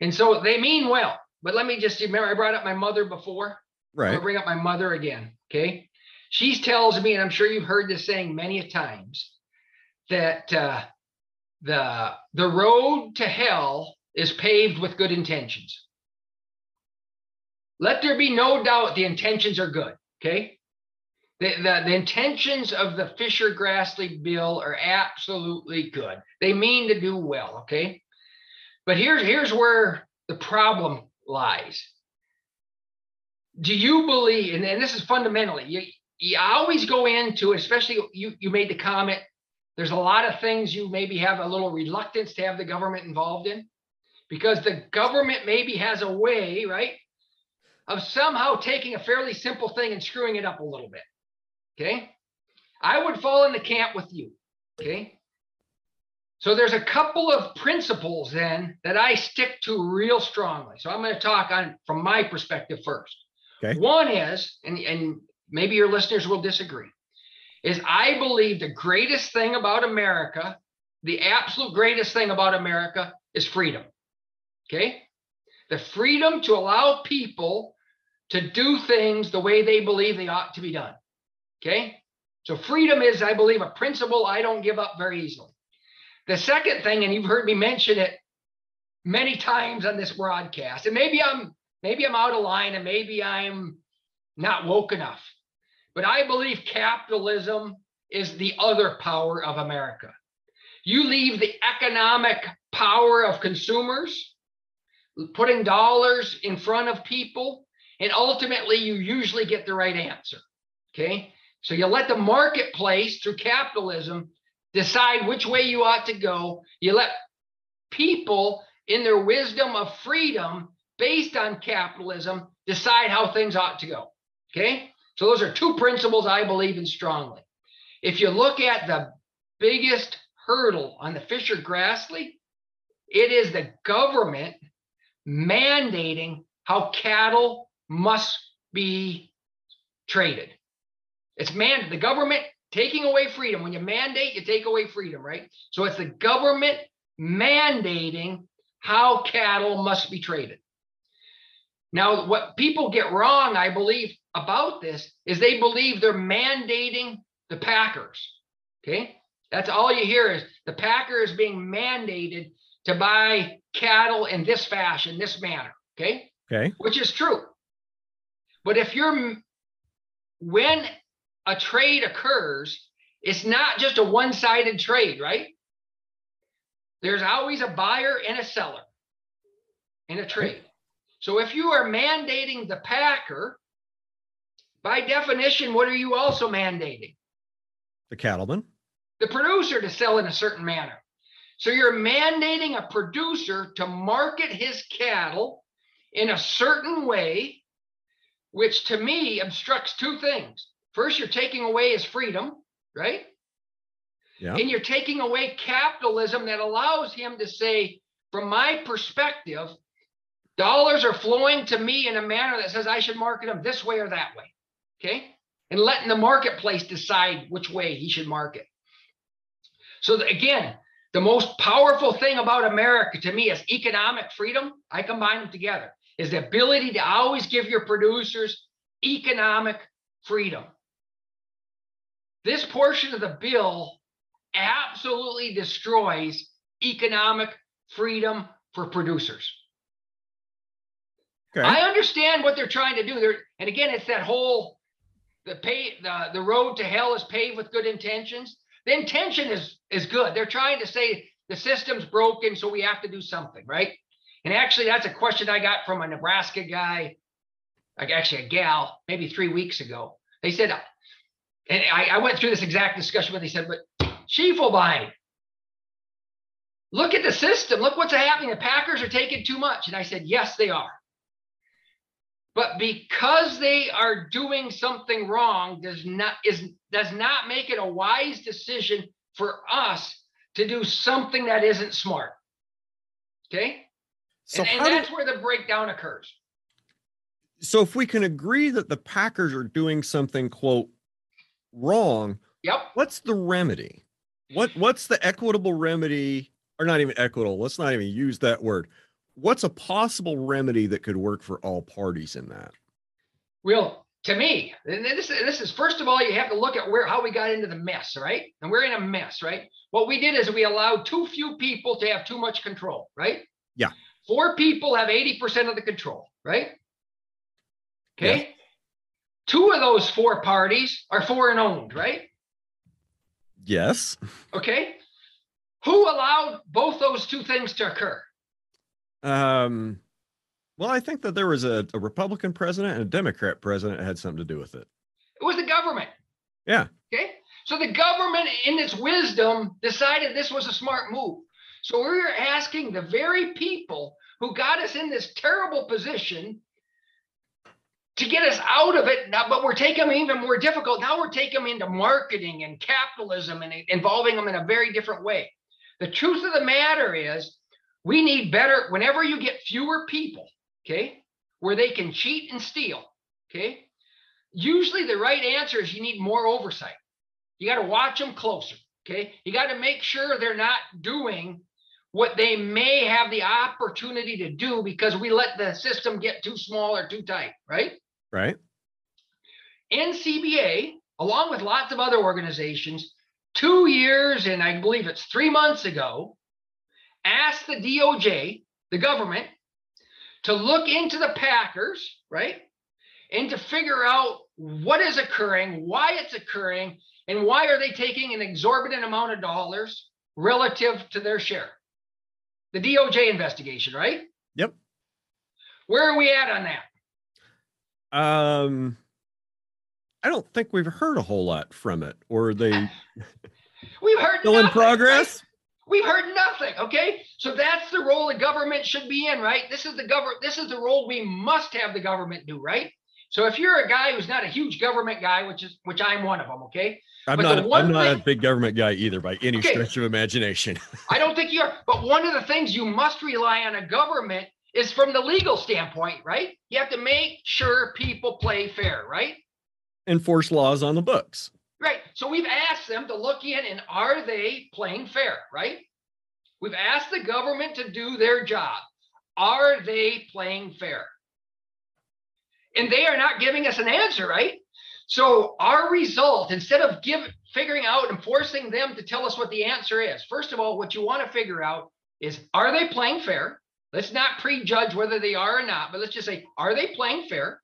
And so they mean well. but let me just remember I brought up my mother before. Right. I'll bring up my mother again. Okay. She tells me, and I'm sure you've heard this saying many a times, that uh, the the road to hell is paved with good intentions. Let there be no doubt the intentions are good. Okay. The, the, the intentions of the Fischer Grassley bill are absolutely good. They mean to do well. Okay. But here's here's where the problem lies. Do you believe, and, and this is fundamentally, you, you always go into, especially you, you made the comment, there's a lot of things you maybe have a little reluctance to have the government involved in because the government maybe has a way, right, of somehow taking a fairly simple thing and screwing it up a little bit. Okay. I would fall in the camp with you. Okay. So there's a couple of principles then that I stick to real strongly. So I'm going to talk on from my perspective first. Okay. One is, and, and maybe your listeners will disagree, is I believe the greatest thing about America, the absolute greatest thing about America is freedom. Okay. The freedom to allow people to do things the way they believe they ought to be done. Okay. So freedom is, I believe, a principle I don't give up very easily. The second thing, and you've heard me mention it many times on this broadcast, and maybe I'm maybe I'm out of line and maybe I'm not woke enough, but I believe capitalism is the other power of America. You leave the economic power of consumers, putting dollars in front of people, and ultimately you usually get the right answer. Okay. So you let the marketplace through capitalism decide which way you ought to go. You let people, in their wisdom of freedom based on capitalism, decide how things ought to go. Okay. So those are two principles I believe in strongly. If you look at the biggest hurdle on the Fischer Grassley, it is the government mandating how cattle must be traded. It's man the government taking away freedom. When you mandate, you take away freedom, right? So it's the government mandating how cattle must be traded. Now, what people get wrong, I believe, about this is they believe they're mandating the packers. Okay. That's all you hear is the packer is being mandated to buy cattle in this fashion, this manner. Okay. Okay. Which is true. But if you're, when a trade occurs, it's not just a one sided trade, right? There's always a buyer and a seller in a trade. So if you are mandating the packer, by definition, what are you also mandating? The cattleman. The producer to sell in a certain manner. So you're mandating a producer to market his cattle in a certain way, which to me obstructs two things. First, you're taking away his freedom, right? Yeah. And you're taking away capitalism that allows him to say, from my perspective, dollars are flowing to me in a manner that says I should market them this way or that way. Okay. And letting the marketplace decide which way he should market. So, the, again, the most powerful thing about America to me is economic freedom. I combine them together, is the ability to always give your producers economic freedom. This portion of the bill absolutely destroys economic freedom for producers. Okay. I understand what they're trying to do. There, and again, it's that whole the pay the, the road to hell is paved with good intentions. The intention is is good. They're trying to say the system's broken, so we have to do something, right? And actually, that's a question I got from a Nebraska guy, like actually a gal, maybe three weeks ago. They said, and I, I went through this exact discussion, but they said, but Schiefelbein, look at the system. Look what's happening. The Packers are taking too much. And I said, yes, they are. But because they are doing something wrong does not is does not make it a wise decision for us to do something that isn't smart. Okay. So and, and how do- that's where the breakdown occurs. so if we can agree that the Packers are doing something quote wrong, Yep. what's the remedy? What mm. what's the equitable remedy or not even equitable? Let's not even use that word. what's a possible remedy that could work for all parties in that? Well, to me, and this, this is first of all, you have to look at where how we got into the mess, right? And we're in a mess, right? What we did is we allowed too few people to have too much control, right? Yeah. Four people have 80% of the control, right? Okay. Yeah. Two of those four parties are foreign owned, right? Yes. Okay. Who allowed both those two things to occur? Um, well, I think that there was a, a Republican president and a Democrat president had something to do with it. It was the government. Yeah. Okay. So the government, in its wisdom, decided this was a smart move. So we're asking the very people who got us in this terrible position to get us out of it. Now, but we're taking them even more difficult. Now we're taking them into marketing and capitalism and involving them in a very different way. The truth of the matter is, we need better. Whenever you get fewer people okay, where they can cheat and steal, okay, usually the right answer is you need more oversight. You got to watch them closer, okay? You got to make sure they're not doing what they may have the opportunity to do because we let the system get too small or too tight, right? Right. NCBA, along with lots of other organizations, two years and I believe it's three months ago, asked the DOJ, the government, to look into the Packers, right? And to figure out what is occurring, why it's occurring, and why are they taking an exorbitant amount of dollars relative to their share. The DOJ investigation, right? Yep. Where are we at on that? Um I don't think we've heard a whole lot from it, or they <sighs> we've heard still nothing, in progress. Right? We've heard nothing. Okay. So that's the role the government should be in, right? This is the government, this is the role we must have the government do, right? So if you're a guy who's not a huge government guy, which is which I'm one of them, okay? I'm but not. A, I'm not thing, a big government guy either, by any okay, stretch of imagination. <laughs> I don't think you are. But one of the things you must rely on a government is from the legal standpoint, right? You have to make sure people play fair, right? Enforce laws on the books. Right. So we've asked them to look in and are they playing fair, right? We've asked the government to do their job. Are they playing fair? And they are not giving us an answer, right? So our result, instead of give, figuring out and forcing them to tell us what the answer is, first of all, what you want to figure out is are they playing fair? Let's not prejudge whether they are or not, but let's just say, are they playing fair?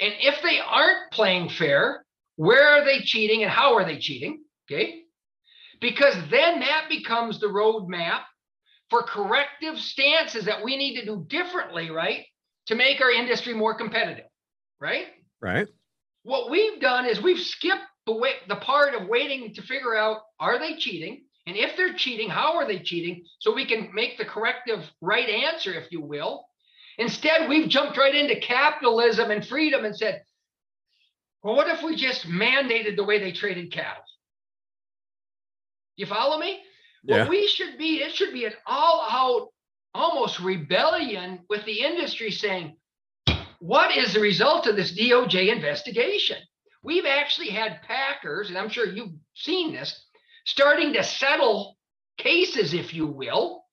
And if they aren't playing fair, where are they cheating and how are they cheating? Okay. Because then that becomes the roadmap for corrective stances that we need to do differently, right? To make our industry more competitive, right? Right. What we've done is we've skipped the way, the part of waiting to figure out are they cheating? And if they're cheating, how are they cheating? So we can make the corrective right answer, if you will. Instead, we've jumped right into capitalism and freedom and said, well, what if we just mandated the way they traded cattle? You follow me? Yeah. What we should be, it should be an all out, almost rebellion with the industry saying, what is the result of this DOJ investigation? We've actually had Packers, and I'm sure you've seen this, starting to settle cases, if you will,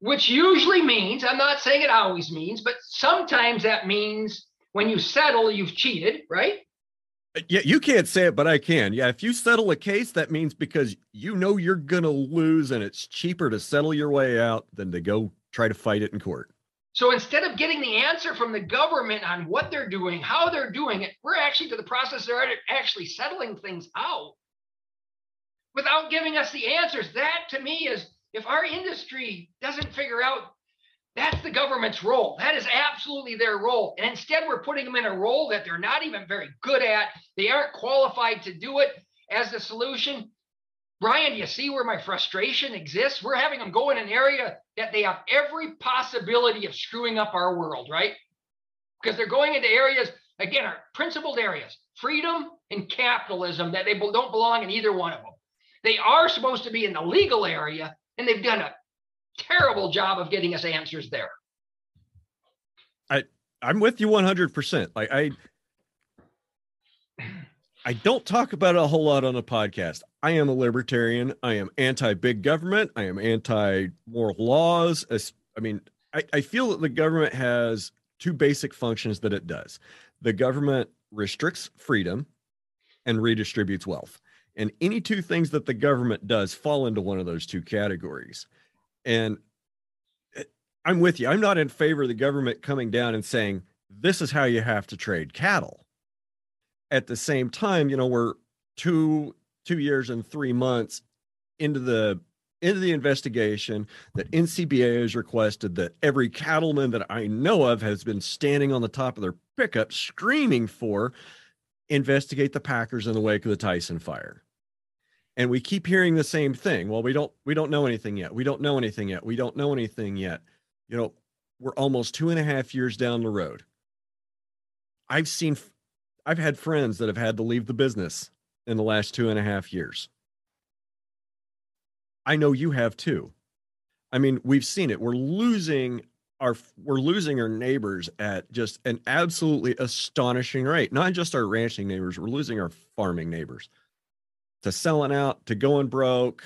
which usually means, I'm not saying it always means, but sometimes that means when you settle, you've cheated, right? Yeah, you can't say it, but I can. Yeah, if you settle a case, that means because you know you're going to lose and it's cheaper to settle your way out than to go try to fight it in court. So instead of getting the answer from the government on what they're doing, how they're doing it, we're actually to the process of actually settling things out without giving us the answers. That to me is if our industry doesn't figure out that's the government's role. That is absolutely their role. And instead, we're putting them in a role that they're not even very good at. They aren't qualified to do it as the solution. Brian, do you see where my frustration exists? We're having them go in an area that they have every possibility of screwing up our world, right? Because they're going into areas, again, our principled areas, freedom and capitalism, that they don't belong in either one of them. They are supposed to be in the legal area, and they've done a terrible job of getting us answers there. I I'm with you 100%. Like I I don't talk about it a whole lot on a podcast. I am a libertarian. I am anti big government. I am anti more laws, I mean, I, I feel that the government has two basic functions that it does. The government restricts freedom and redistributes wealth. And any two things that the government does fall into one of those two categories. And eh, I'm with you. I'm not in favor of the government coming down and saying, this is how you have to trade cattle. At the same time, you know, we're two two years and three months into the into the investigation that NCBA has requested that every cattleman that I know of has been standing on the top of their pickup screaming for investigate the Packers in the wake of the Tyson fire. And we keep hearing the same thing. Well, we don't we don't know anything yet. We don't know anything yet. We don't know anything yet. You know, we're almost two and a half years down the road. I've seen I've had friends that have had to leave the business in the last two and a half years. I know you have too. I mean, we've seen it. We're losing our we're losing our neighbors at just an absolutely astonishing rate. Not just our ranching neighbors, we're losing our farming neighbors to selling out, to going broke,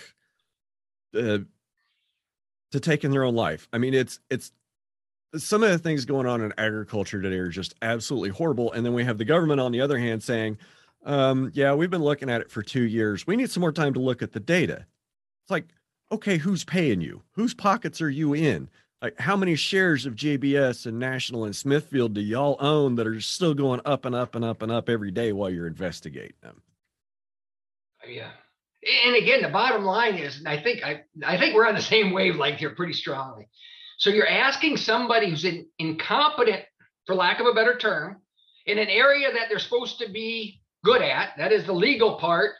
uh, to taking their own life. I mean, it's it's some of the things going on in agriculture today are just absolutely horrible. And then we have the government on the other hand saying, um, yeah, we've been looking at it for two years. We need some more time to look at the data. It's like, okay, who's paying you? Whose pockets are you in? Like, how many shares of JBS and National and Smithfield do y'all own that are still going up and up and up and up every day while you're investigating them? Oh, yeah. And again, the bottom line is, and I think I I think we're on the same wavelength here pretty strongly. So you're asking somebody who's in, incompetent, for lack of a better term, in an area that they're supposed to be good at, that is the legal part,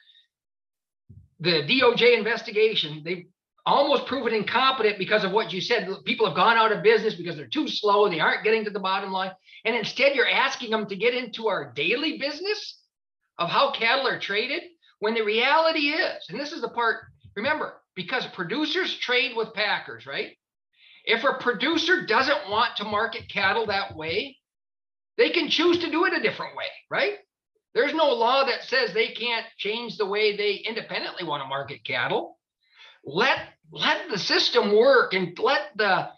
the DOJ investigation, they almost proven incompetent because of what you said. People have gone out of business because they're too slow, and they aren't getting to the bottom line. And instead, you're asking them to get into our daily business of how cattle are traded when the reality is, and this is the part, remember, because producers trade with packers, right? If a producer doesn't want to market cattle that way, they can choose to do it a different way, right? There's no law that says they can't change the way they independently want to market cattle. Let let the system work and let the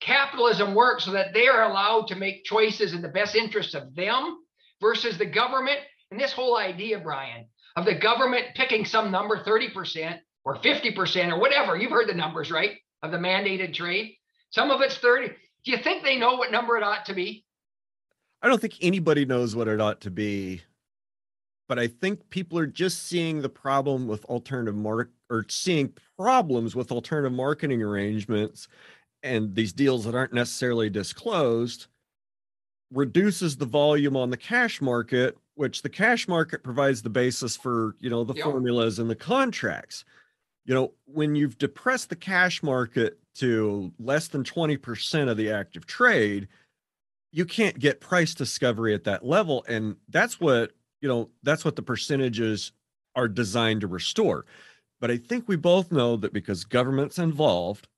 capitalism work so that they are allowed to make choices in the best interest of them versus the government. And this whole idea, Brian, of the government picking some number 30% or 50% or whatever, you've heard the numbers, right? Of the mandated trade. Some of it's 30. Do you think they know what number it ought to be? I don't think anybody knows what it ought to be. But I think people are just seeing the problem with alternative market or seeing problems with alternative marketing arrangements and these deals that aren't necessarily disclosed reduces the volume on the cash market which the cash market provides the basis for you know the yep. formulas and the contracts you know when you've depressed the cash market to less than 20% of the active trade, you can't get price discovery at that level. And that's what, you know, that's what the percentages are designed to restore. But I think we both know that because government's involved,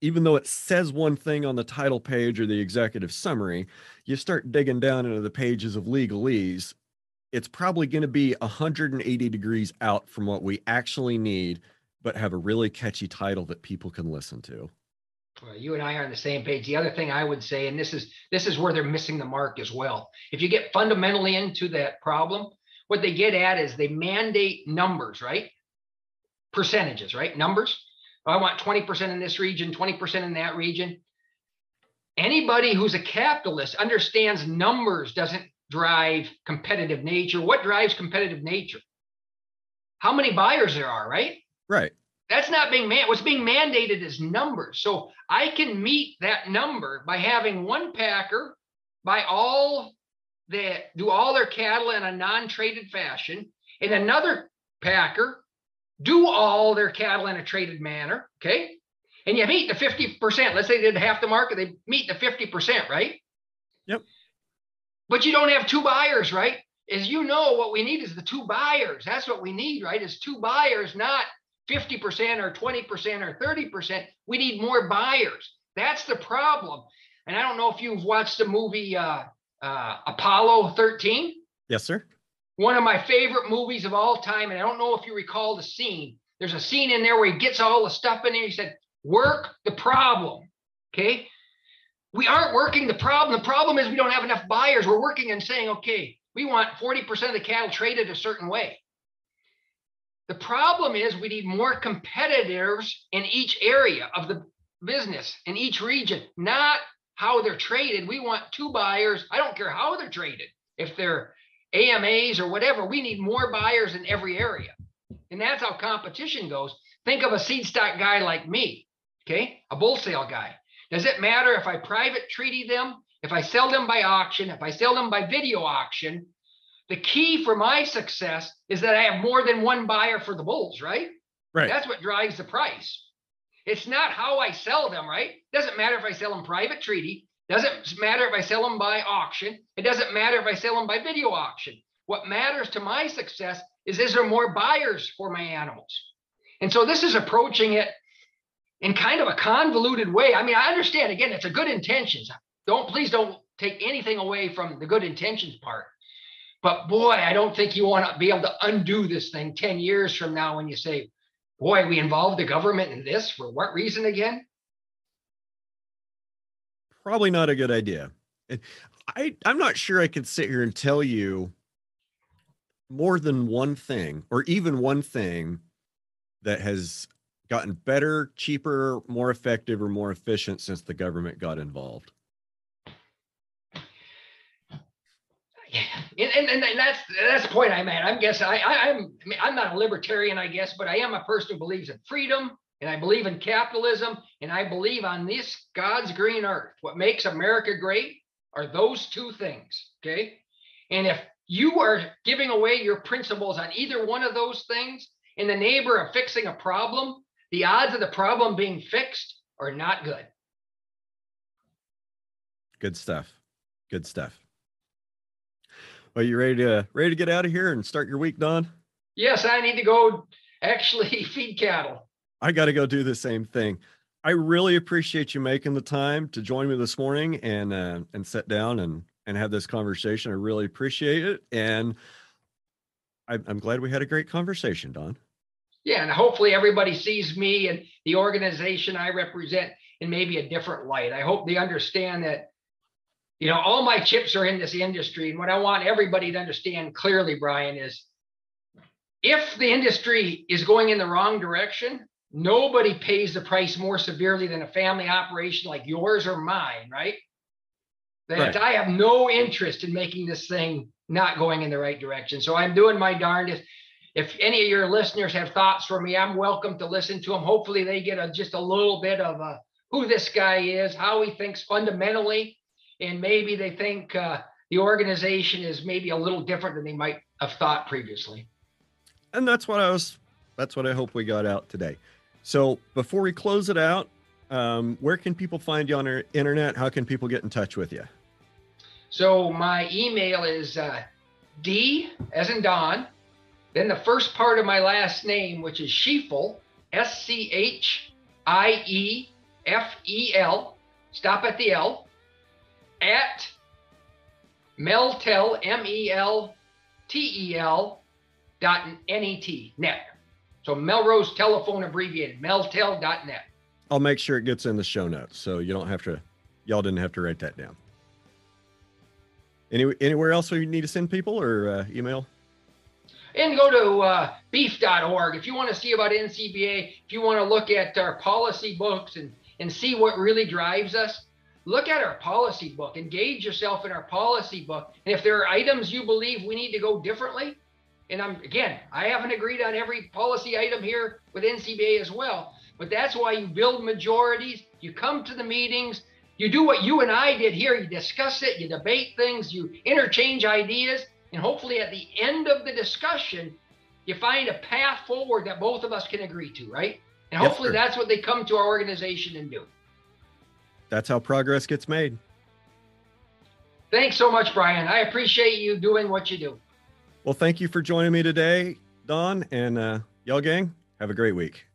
even though it says one thing on the title page or the executive summary, you start digging down into the pages of legalese, it's probably going to be 180 degrees out from what we actually need, but have a really catchy title that people can listen to. Well, you and I are on the same page. The other thing I would say, and this is this is where they're missing the mark as well. If you get fundamentally into that problem, what they get at is they mandate numbers, right? Percentages, right? Numbers. I want 20% in this region, 20% in that region. Anybody who's a capitalist understands numbers doesn't drive competitive nature. What drives competitive nature? How many buyers there are, right? Right. That's not being man. What's being mandated is numbers. So I can meet that number by having one packer buy all the do all their cattle in a non-traded fashion, and another packer do all their cattle in a traded manner. Okay. And you meet the 50%. Let's say they did half the market, they meet the 50%, right? Yep. But you don't have two buyers, right? As you know, what we need is the two buyers. That's what we need, right? Is two buyers, not 50% or 20% or 30%. We need more buyers. That's the problem. And I don't know if you've watched the movie uh, uh, Apollo 13. Yes, sir. One of my favorite movies of all time. And I don't know if you recall the scene. There's a scene in there where he gets all the stuff in there. He said, Work the problem. Okay. We aren't working the problem. The problem is we don't have enough buyers. We're working and saying, okay, we want 40% of the cattle traded a certain way. The problem is we need more competitors in each area of the business, in each region, not how they're traded. We want two buyers. I don't care how they're traded. If they're AMAs or whatever, we need more buyers in every area. And that's how competition goes. Think of a seed stock guy like me, okay? A bull sale guy. Does it matter if I private treaty them, if I sell them by auction, if I sell them by video auction? The key for my success is that I have more than one buyer for the bulls, right? Right. That's what drives the price. It's not how I sell them, right? Doesn't matter if I sell them private treaty. Doesn't matter if I sell them by auction. It doesn't matter if I sell them by video auction. What matters to my success is is there more buyers for my animals? And so this is approaching it in kind of a convoluted way. I mean, I understand again, it's a good intentions. Don't please don't take anything away from the good intentions part. But boy, I don't think you want to be able to undo this thing 10 years from now when you say, boy, we involved the government in this for what reason again? Probably not a good idea. I, I'm not sure I could sit here and tell you more than one thing, or even one thing that has gotten better, cheaper, more effective, or more efficient since the government got involved? Yeah, and, and, and that's that's the point I'm at. I'm guessing I, I am I mean, I'm not a libertarian, I guess, but I am a person who believes in freedom and I believe in capitalism and I believe on this God's green earth. What makes America great are those two things. Okay. And if you are giving away your principles on either one of those things in the neighbor of fixing a problem, the odds of the problem being fixed are not good. Good stuff. Good stuff. Are you ready to ready to get out of here and start your week, Don? Yes, I need to go actually <laughs> feed cattle. I got to go do the same thing. I really appreciate you making the time to join me this morning and uh, and sit down and and have this conversation. I really appreciate it, and I, I'm glad we had a great conversation, Don yeah, and hopefully everybody sees me and the organization I represent in maybe a different light. I hope they understand that, you know, all my chips are in this industry. And what I want everybody to understand clearly, Brian, is if the industry is going in the wrong direction, nobody pays the price more severely than a family operation like yours or mine, right? That right. I have no interest in making this thing not going in the right direction. So I'm doing my darndest if any of your listeners have thoughts for me, I'm welcome to listen to them. Hopefully, they get a, just a little bit of uh, who this guy is, how he thinks fundamentally, and maybe they think uh, the organization is maybe a little different than they might have thought previously. And that's what I was. That's what I hope we got out today. So before we close it out, um, where can people find you on the internet? How can people get in touch with you? So my email is uh, D as in Don then the first part of my last name, which is Schiefel, S C H I E F E L, stop at the L, at Meltel, M E L T E L dot net, net. So Melrose telephone abbreviated, meltel.net. I'll make sure it gets in the show notes so you don't have to, y'all didn't have to write that down. Any, anywhere else you need to send people or uh, email? and go to uh, beef.org if you want to see about NCBA, if you want to look at our policy books and, and see what really drives us, look at our policy book, engage yourself in our policy book. And if there are items you believe we need to go differently, and I'm again, I haven't agreed on every policy item here with NCBA as well, but that's why you build majorities, you come to the meetings, you do what you and I did here, you discuss it, you debate things, you interchange ideas, and hopefully at the end of the discussion, you find a path forward that both of us can agree to, right? And hopefully that's what they come to our organization and do. That's how progress gets made. Thanks so much, Brian. I appreciate you doing what you do. Well, thank you for joining me today, Don. And uh, y'all, gang, have a great week.